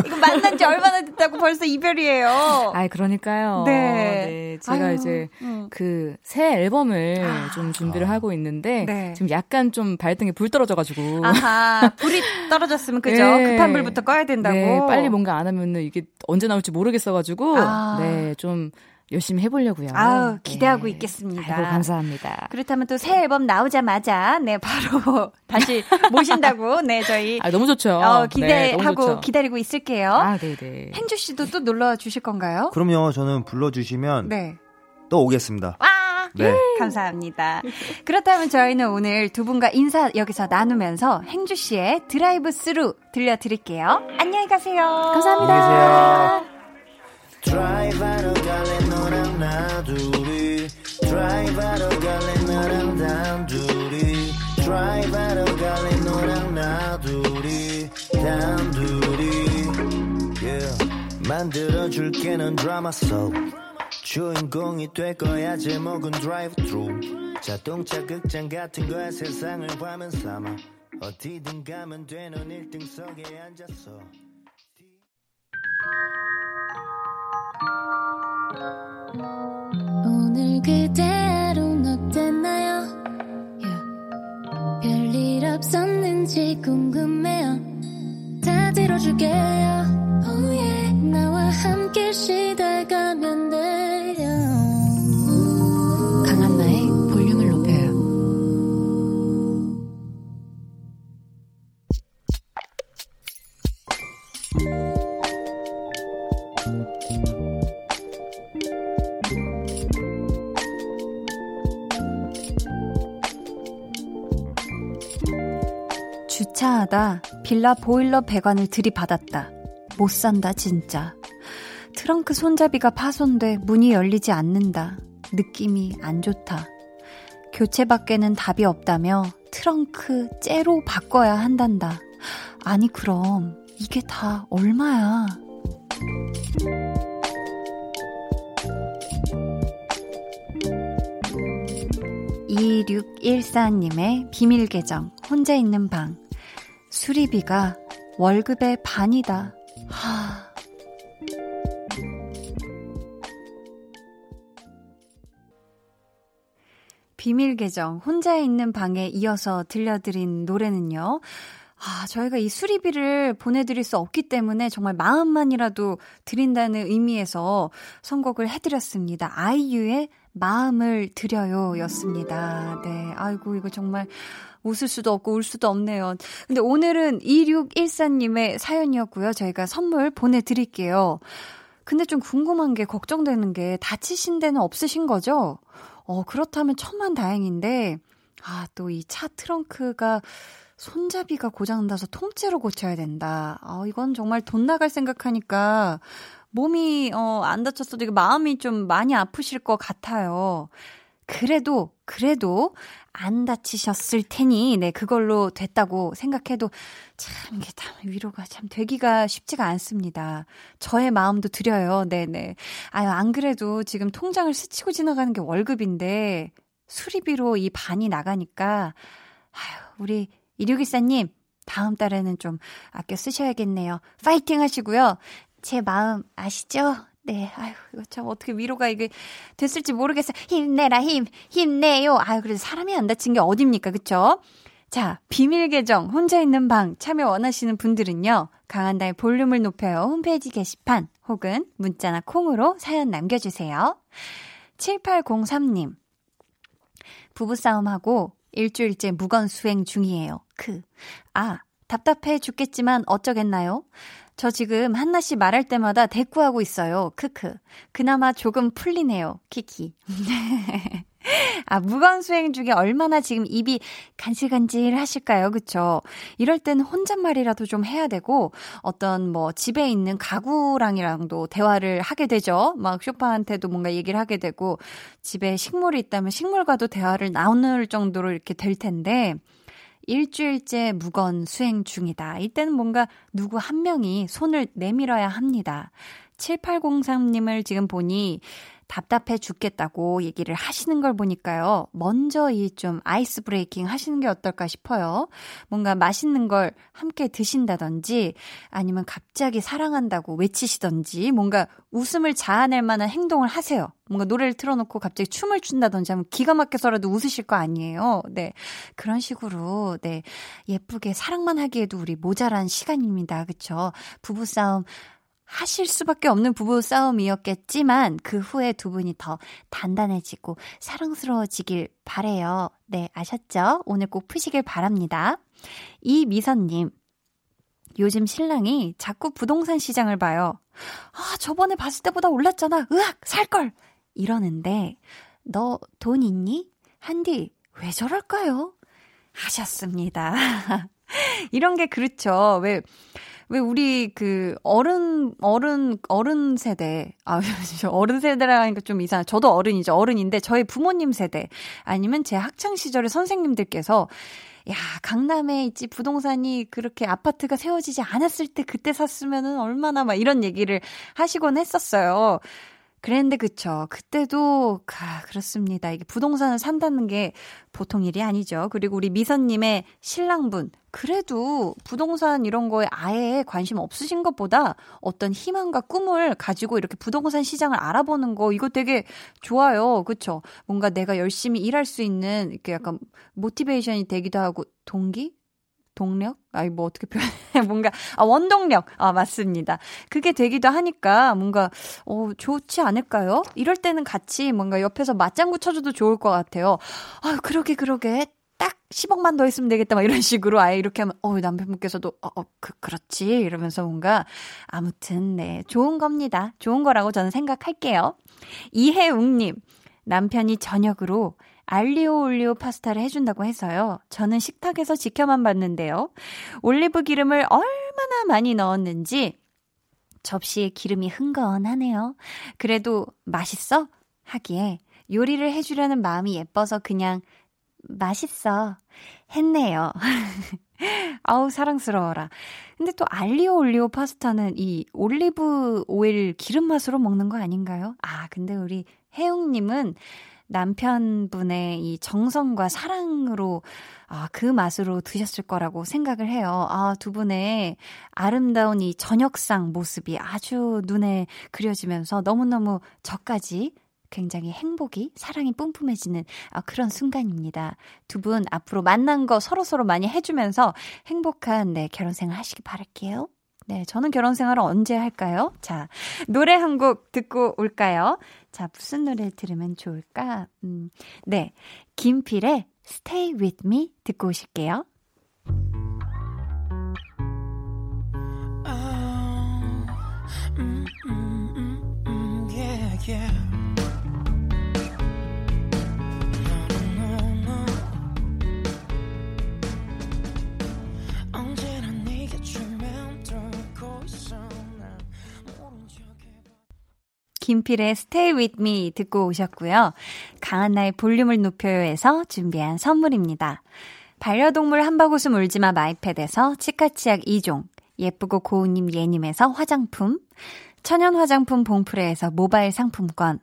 S1: 이거 만난 지 얼마나 됐다고 벌써 이별이에요.
S4: 아이, 그러니까요.
S1: 네.
S4: 네, 제가
S1: 아유,
S4: 이제
S1: 음.
S4: 그새 앨범을
S1: 아.
S4: 좀 준비를 하고 있는데
S1: 네.
S4: 지금 약간 좀 발등에 불 떨어져 가지고
S1: 아하, 불이 떨어졌으면 그죠?
S4: 네.
S1: 급한 불부터 꺼야 된다고.
S4: 네, 빨리 뭔가 안 하면은 이게 언제 나올지 모르겠어 가지고
S1: 아.
S4: 네, 좀 열심히 해보려고요.
S1: 아우, 기대하고
S4: 네.
S1: 있겠습니다.
S4: 아이고, 감사합니다.
S1: 그렇다면 또 새 앨범 나오자마자 네 바로 다시 모신다고 네 저희
S4: 아, 너무 좋죠.
S1: 어,
S4: 네,
S1: 기대하고
S4: 너무 좋죠.
S1: 기다리고 있을게요.
S4: 아, 네네.
S1: 행주 씨도 또 놀러 주실 건가요?
S5: 그럼요. 저는 불러주시면
S1: 네.
S5: 또 오겠습니다.
S1: 와
S5: 네.
S1: 감사합니다. 그렇다면 저희는 오늘 두 분과 인사 여기서 나누면서 행주 씨의 Drive Thru 들려드릴게요. 안녕히 가세요.
S5: 안녕히 계세요.
S7: 드라이브하러 갈래 너랑 나 둘이 드라이브하러 갈래 너랑 단둘이 드라이브하러 갈래 너랑 나 둘이 단둘이 yeah. 만들어줄게 넌 드라마 속. 주인공이 될 거야 제목은 Drive Thru 자동차 극장 같은 거야 세상을 화면 삼아. 어디든 가면 돼 넌 1등석에 앉았어
S6: 오늘 그대로는 어땠나요? 별일 없었는지 궁금해요. 다 들어줄게요.
S1: 빌라 보일러 배관을 들이받았다. 못 산다, 진짜. 트렁크 손잡이가 파손돼 문이 열리지 않는다. 느낌이 안 좋다. 교체밖에는 답이 없다며 트렁크 째로 바꿔야 한단다. 아니, 그럼 이게 다 얼마야? 2614님의 비밀 계정, 혼자 있는 방. 수리비가 월급의 반이다. 하. 비밀 계정, 혼자 있는 방에 이어서 들려드린 노래는요. 아, 저희가 이 수리비를 보내드릴 수 없기 때문에 정말 마음만이라도 드린다는 의미에서 선곡을 해드렸습니다. 아이유의 마음을 드려요 였습니다. 네. 아이고, 이거 정말 웃을 수도 없고 울 수도 없네요. 근데 오늘은 2614님의 사연이었고요. 저희가 선물 보내드릴게요. 근데 좀 궁금한 게, 걱정되는 게, 다치신 데는 없으신 거죠? 어, 그렇다면 천만 다행인데, 아, 또 이 차 트렁크가 손잡이가 고장나서 통째로 고쳐야 된다. 아, 이건 정말 돈 나갈 생각하니까 몸이, 어, 안 다쳤어도 마음이 좀 많이 아프실 것 같아요. 그래도, 그래도 안 다치셨을 테니, 네, 그걸로 됐다고 생각해도 참, 이게 참 위로가 참 되기가 쉽지가 않습니다. 저의 마음도 드려요. 네네. 아유, 안 그래도 지금 통장을 스치고 지나가는 게 월급인데, 수리비로 이 반이 나가니까, 아유, 우리 이류기사님, 다음 달에는 좀 아껴 쓰셔야겠네요. 파이팅 하시고요. 제 마음 아시죠? 네, 아유, 이거 참 어떻게 위로가 이게 됐을지 모르겠어요. 힘내라, 힘, 힘내요. 아유, 그래도 사람이 안 다친 게 어딥니까, 그쵸? 자, 비밀 계정, 혼자 있는 방 참여 원하시는 분들은요, 강한다의 볼륨을 높여요. 홈페이지 게시판 혹은 문자나 콩으로 사연 남겨주세요. 7803님, 부부싸움하고 일주일째 무건 수행 중이에요. 크. 아, 답답해 죽겠지만 어쩌겠나요? 저 지금 한나 씨 말할 때마다 대꾸하고 있어요. 크크. 그나마 조금 풀리네요. 키키. 아, 무건수행 중에 얼마나 지금 입이 간질간질 하실까요? 그쵸? 이럴 땐 혼잣말이라도 좀 해야 되고, 어떤 뭐 집에 있는 가구랑이랑도 대화를 하게 되죠. 막 쇼파한테도 뭔가 얘기를 하게 되고, 집에 식물이 있다면 식물과도 대화를 나눌 정도로 이렇게 될 텐데, 일주일째 무건 수행 중이다. 이때는 뭔가 누구 한 명이 손을 내밀어야 합니다. 7803님을 지금 보니 답답해 죽겠다고 얘기를 하시는 걸 보니까요. 먼저 이 좀 아이스 브레이킹 하시는 게 어떨까 싶어요. 뭔가 맛있는 걸 함께 드신다든지 아니면 갑자기 사랑한다고 외치시던지 뭔가 웃음을 자아낼 만한 행동을 하세요. 뭔가 노래를 틀어놓고 갑자기 춤을 춘다든지 하면 기가 막혀서라도 웃으실 거 아니에요. 네. 그런 식으로, 네. 예쁘게 사랑만 하기에도 우리 모자란 시간입니다. 그쵸? 부부싸움 하실 수밖에 없는 부부 싸움이었겠지만 그 후에 두 분이 더 단단해지고 사랑스러워지길 바래요. 네, 아셨죠? 오늘 꼭 푸시길 바랍니다. 이 미선님. 요즘 신랑이 자꾸 부동산 시장을 봐요. 아, 저번에 봤을 때보다 올랐잖아. 으악, 살걸! 이러는데, 너 돈 있니? 한디, 왜 저럴까요? 하셨습니다. 이런 게 그렇죠. 왜, 왜 우리 그 어른 어른 어른 세대 아 어른 세대라 하니까 좀 이상. 저도 어른이죠. 어른인데 저희 부모님 세대 아니면 제 학창 시절의 선생님들께서 야, 강남에 있지 부동산이 그렇게 아파트가 세워지지 않았을 때 그때 샀으면은 얼마나 막 이런 얘기를 하시곤 했었어요. 그랬는데 그쵸. 그때도 가 그렇습니다. 이게 부동산을 산다는 게 보통 일이 아니죠. 그리고 우리 미선님의 신랑분 그래도 부동산 이런 거에 아예 관심 없으신 것보다 어떤 희망과 꿈을 가지고 이렇게 부동산 시장을 알아보는 거 이거 되게 좋아요. 그쵸? 뭔가 내가 열심히 일할 수 있는 이렇게 약간 모티베이션이 되기도 하고 동기? 동력? 아이, 뭐, 어떻게 표현해. 뭔가, 아, 원동력. 아, 맞습니다. 그게 되기도 하니까 뭔가, 어, 좋지 않을까요? 이럴 때는 같이 뭔가 옆에서 맞장구 쳐줘도 좋을 것 같아요. 아, 그러게, 그러게. 딱 10억만 더 있으면 되겠다. 막 이런 식으로 아예 이렇게 하면, 어, 남편분께서도, 어, 어, 그, 그렇지. 이러면서 뭔가, 아무튼, 네. 좋은 겁니다. 좋은 거라고 저는 생각할게요. 이혜웅님, 남편이 저녁으로 알리오 올리오 파스타를 해준다고 해서요. 저는 식탁에서 지켜만 봤는데요. 올리브 기름을 얼마나 많이 넣었는지 접시에 기름이 흥건하네요. 그래도 맛있어? 하기에 요리를 해주려는 마음이 예뻐서 그냥 맛있어 했네요. 아우 사랑스러워라. 근데 또 알리오 올리오 파스타는 이 올리브 오일 기름 맛으로 먹는 거 아닌가요? 아 근데 우리 혜웅님은 남편분의 이 정성과 사랑으로 아, 그 맛으로 드셨을 거라고 생각을 해요. 아, 두 분의 아름다운 이 저녁상 모습이 아주 눈에 그려지면서 너무너무 저까지 굉장히 행복이, 사랑이 뿜뿜해지는 아, 그런 순간입니다. 두 분 앞으로 만난 거 서로서로 많이 해주면서 행복한 네, 결혼 생활 하시기 바랄게요. 네, 저는 결혼 생활을 언제 할까요? 자, 노래 한 곡 듣고 올까요? 자, 무슨 노래 들으면 좋을까? 음, 네, 김필의 Stay With Me 듣고 오실게요.
S3: Mm, mm, mm, yeah, yeah.
S1: 김필의 Stay With Me 듣고 오셨고요. 강한나의 볼륨을 높여요에서 준비한 선물입니다. 반려동물 한바구음 울지마 마이패드에서 치카치약 2종, 예쁘고 고운님 예님에서 화장품, 천연 화장품 봉프레에서 모바일 상품권,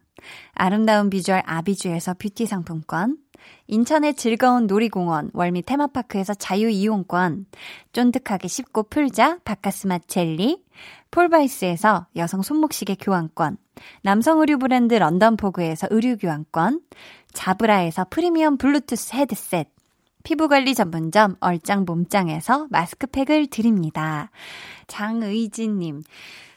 S1: 아름다운 비주얼 아비주에서 뷰티 상품권, 인천의 즐거운 놀이공원 월미 테마파크에서 자유 이용권, 쫀득하게 씹고 풀자 박카스맛 젤리, 폴바이스에서 여성 손목시계 교환권, 남성 의류 브랜드 런던포그에서 의류 교환권, 자브라에서 프리미엄 블루투스 헤드셋, 피부관리 전문점 얼짱 몸짱에서 마스크팩을 드립니다. 장의진님,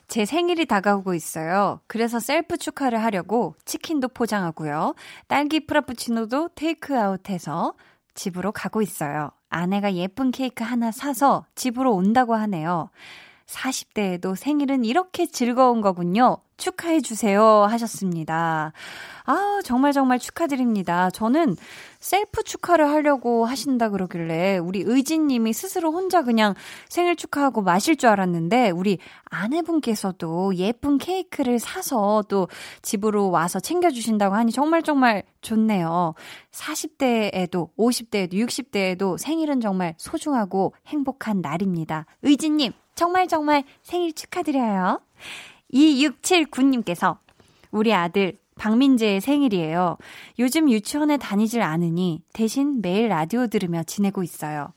S1: 제 생일이 다가오고 있어요. 그래서 셀프 축하를 하려고 치킨도 포장하고요. 딸기 프라푸치노도 테이크아웃해서 집으로 가고 있어요. 아내가 예쁜 케이크 하나 사서 집으로 온다고 하네요. 40대에도 생일은 이렇게 즐거운 거군요. 축하해 주세요. 하셨습니다. 아, 정말 정말 축하드립니다. 저는 셀프 축하를 하려고 하신다 그러길래 우리 의진 님이 스스로 혼자 그냥 생일 축하하고 마실 줄 알았는데 우리 아내분께서도 예쁜 케이크를 사서 또 집으로 와서 챙겨 주신다고 하니 정말 정말 좋네요. 40대에도 50대에도 60대에도 생일은 정말 소중하고 행복한 날입니다. 의진 님, 정말 정말 생일 축하드려요. 2679님께서 우리 아들 박민재의 생일이에요. 요즘 유치원에 다니질 않으니 대신 매일 라디오 들으며 지내고 있어요.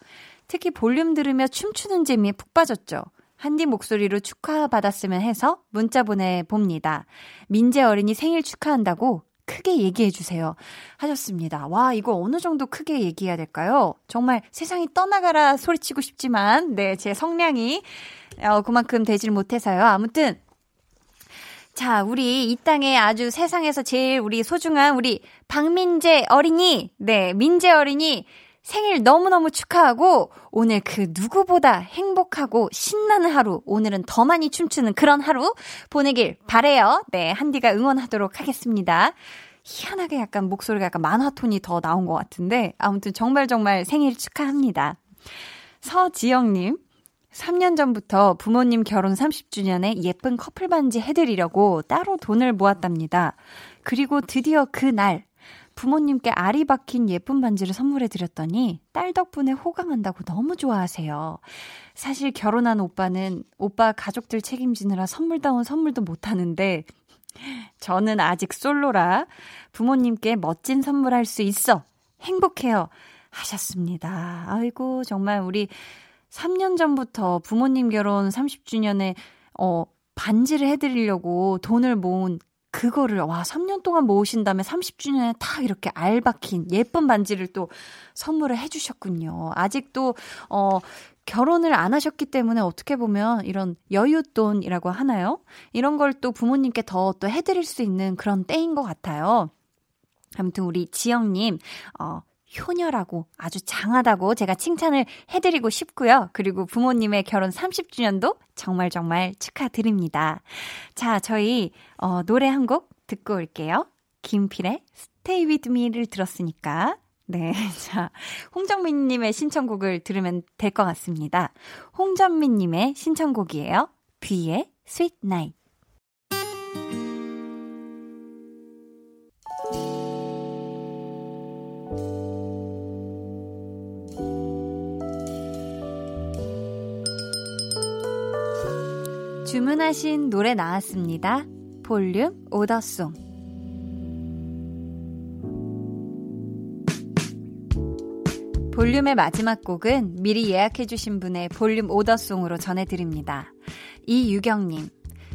S1: 특히 볼륨 들으며 춤추는 재미에 푹 빠졌죠. 한디 목소리로 축하받았으면 해서 문자 보내봅니다. 민재 어린이 생일 축하한다고 크게 얘기해 주세요. 하셨습니다. 와, 이거 어느 정도 크게 얘기해야 될까요? 정말 세상이 떠나가라 소리치고 싶지만, 네, 제 성량이, 어, 그만큼 되질 못해서요. 아무튼, 자, 우리 이 땅에 아주 세상에서 제일 우리 소중한 우리 박민재 어린이, 네, 민재 어린이 생일 너무너무 축하하고 오늘 그 누구보다 행복하고 신나는 하루, 오늘은 더 많이 춤추는 그런 하루 보내길 바래요. 네, 한디가 응원하도록 하겠습니다. 희한하게 약간 목소리가 약간 만화톤이 더 나온 것 같은데 아무튼 정말 정말 생일 축하합니다. 서지영님, 3년 전부터 부모님 결혼 30주년에 예쁜 커플 반지 해드리려고 따로 돈을 모았답니다. 그리고 드디어 그 날 부모님께 알이 박힌 예쁜 반지를 선물해 드렸더니 딸 덕분에 호강한다고 너무 좋아하세요. 사실 결혼한 오빠는 오빠 가족들 책임지느라 선물다운 선물도 못 하는데 저는 아직 솔로라 부모님께 멋진 선물할 수 있어 행복해요 하셨습니다. 아이고 정말 우리 3년 전부터 부모님 결혼 30주년에 어 반지를 해드리려고 돈을 모은 그거를 와 3년 동안 모으신 다음에 30주년에 딱 이렇게 알박힌 예쁜 반지를 또 선물을 해주셨군요. 아직도 어 결혼을 안 하셨기 때문에 어떻게 보면 이런 여윳돈이라고 하나요? 이런 걸 또 부모님께 더 또 해드릴 수 있는 그런 때인 것 같아요. 아무튼 우리 지영님, 어, 효녀라고 아주 장하다고 제가 칭찬을 해드리고 싶고요. 그리고 부모님의 결혼 30주년도 정말 정말 축하드립니다. 자, 저희 어, 노래 한 곡 듣고 올게요. 김필의 Stay With Me를 들었으니까 네. 자, 홍정민님의 신청곡을 들으면 될 것 같습니다. 홍정민님의 신청곡이에요. 뷔의 Sweet Night. 주문하신 노래 나왔습니다. 볼륨 오더송. 볼륨의 마지막 곡은 미리 예약해주신 분의 볼륨 오더송으로 전해드립니다. 이유경님,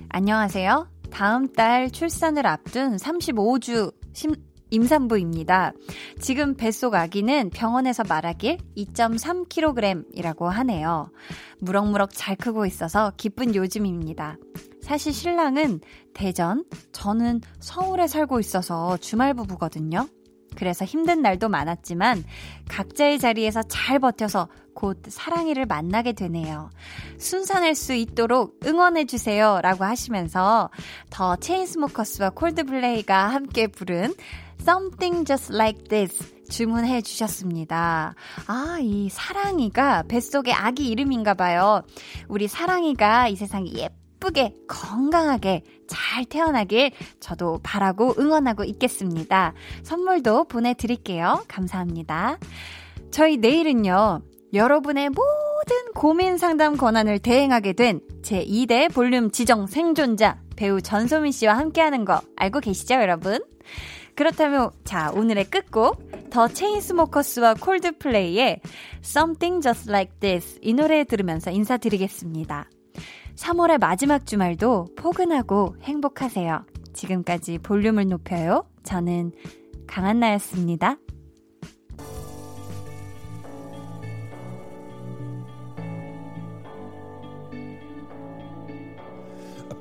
S1: 안녕하세요. 다음 달 출산을 앞둔 35주 심, 임산부입니다. 지금 뱃속 아기는 병원에서 말하길 2.3kg이라고 하네요. 무럭무럭 잘 크고 있어서 기쁜 요즘입니다. 사실 신랑은 대전, 저는 서울에 살고 있어서 주말 부부거든요. 그래서 힘든 날도 많았지만 각자의 자리에서 잘 버텨서 곧 사랑이를 만나게 되네요. 순산할 수 있도록 응원해주세요. 라고 하시면서 더 체인스모커스와 콜드플레이가 함께 부른 Something Just Like This 주문해 주셨습니다. 아, 이 사랑이가 뱃속의 아기 이름인가 봐요. 우리 사랑이가 이 세상에 예쁘게 건강하게 잘 태어나길 저도 바라고 응원하고 있겠습니다. 선물도 보내드릴게요. 감사합니다. 저희 내일은요, 여러분의 모든 고민 상담 권한을 대행하게 된 제2대 볼륨 지정 생존자 배우 전소민 씨와 함께하는 거 알고 계시죠, 여러분? 그렇다면 자 오늘의 끝곡 더 체인스모커스와 콜드플레이의 Something Just Like This 이 노래 들으면서 인사드리겠습니다. 3월의 마지막 주말도 포근하고 행복하세요. 지금까지 볼륨을 높여요. 저는 강한나였습니다.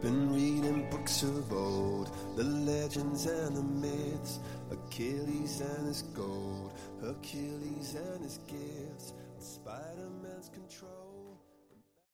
S8: Been reading books of old, the legends and the and his gold, Hercules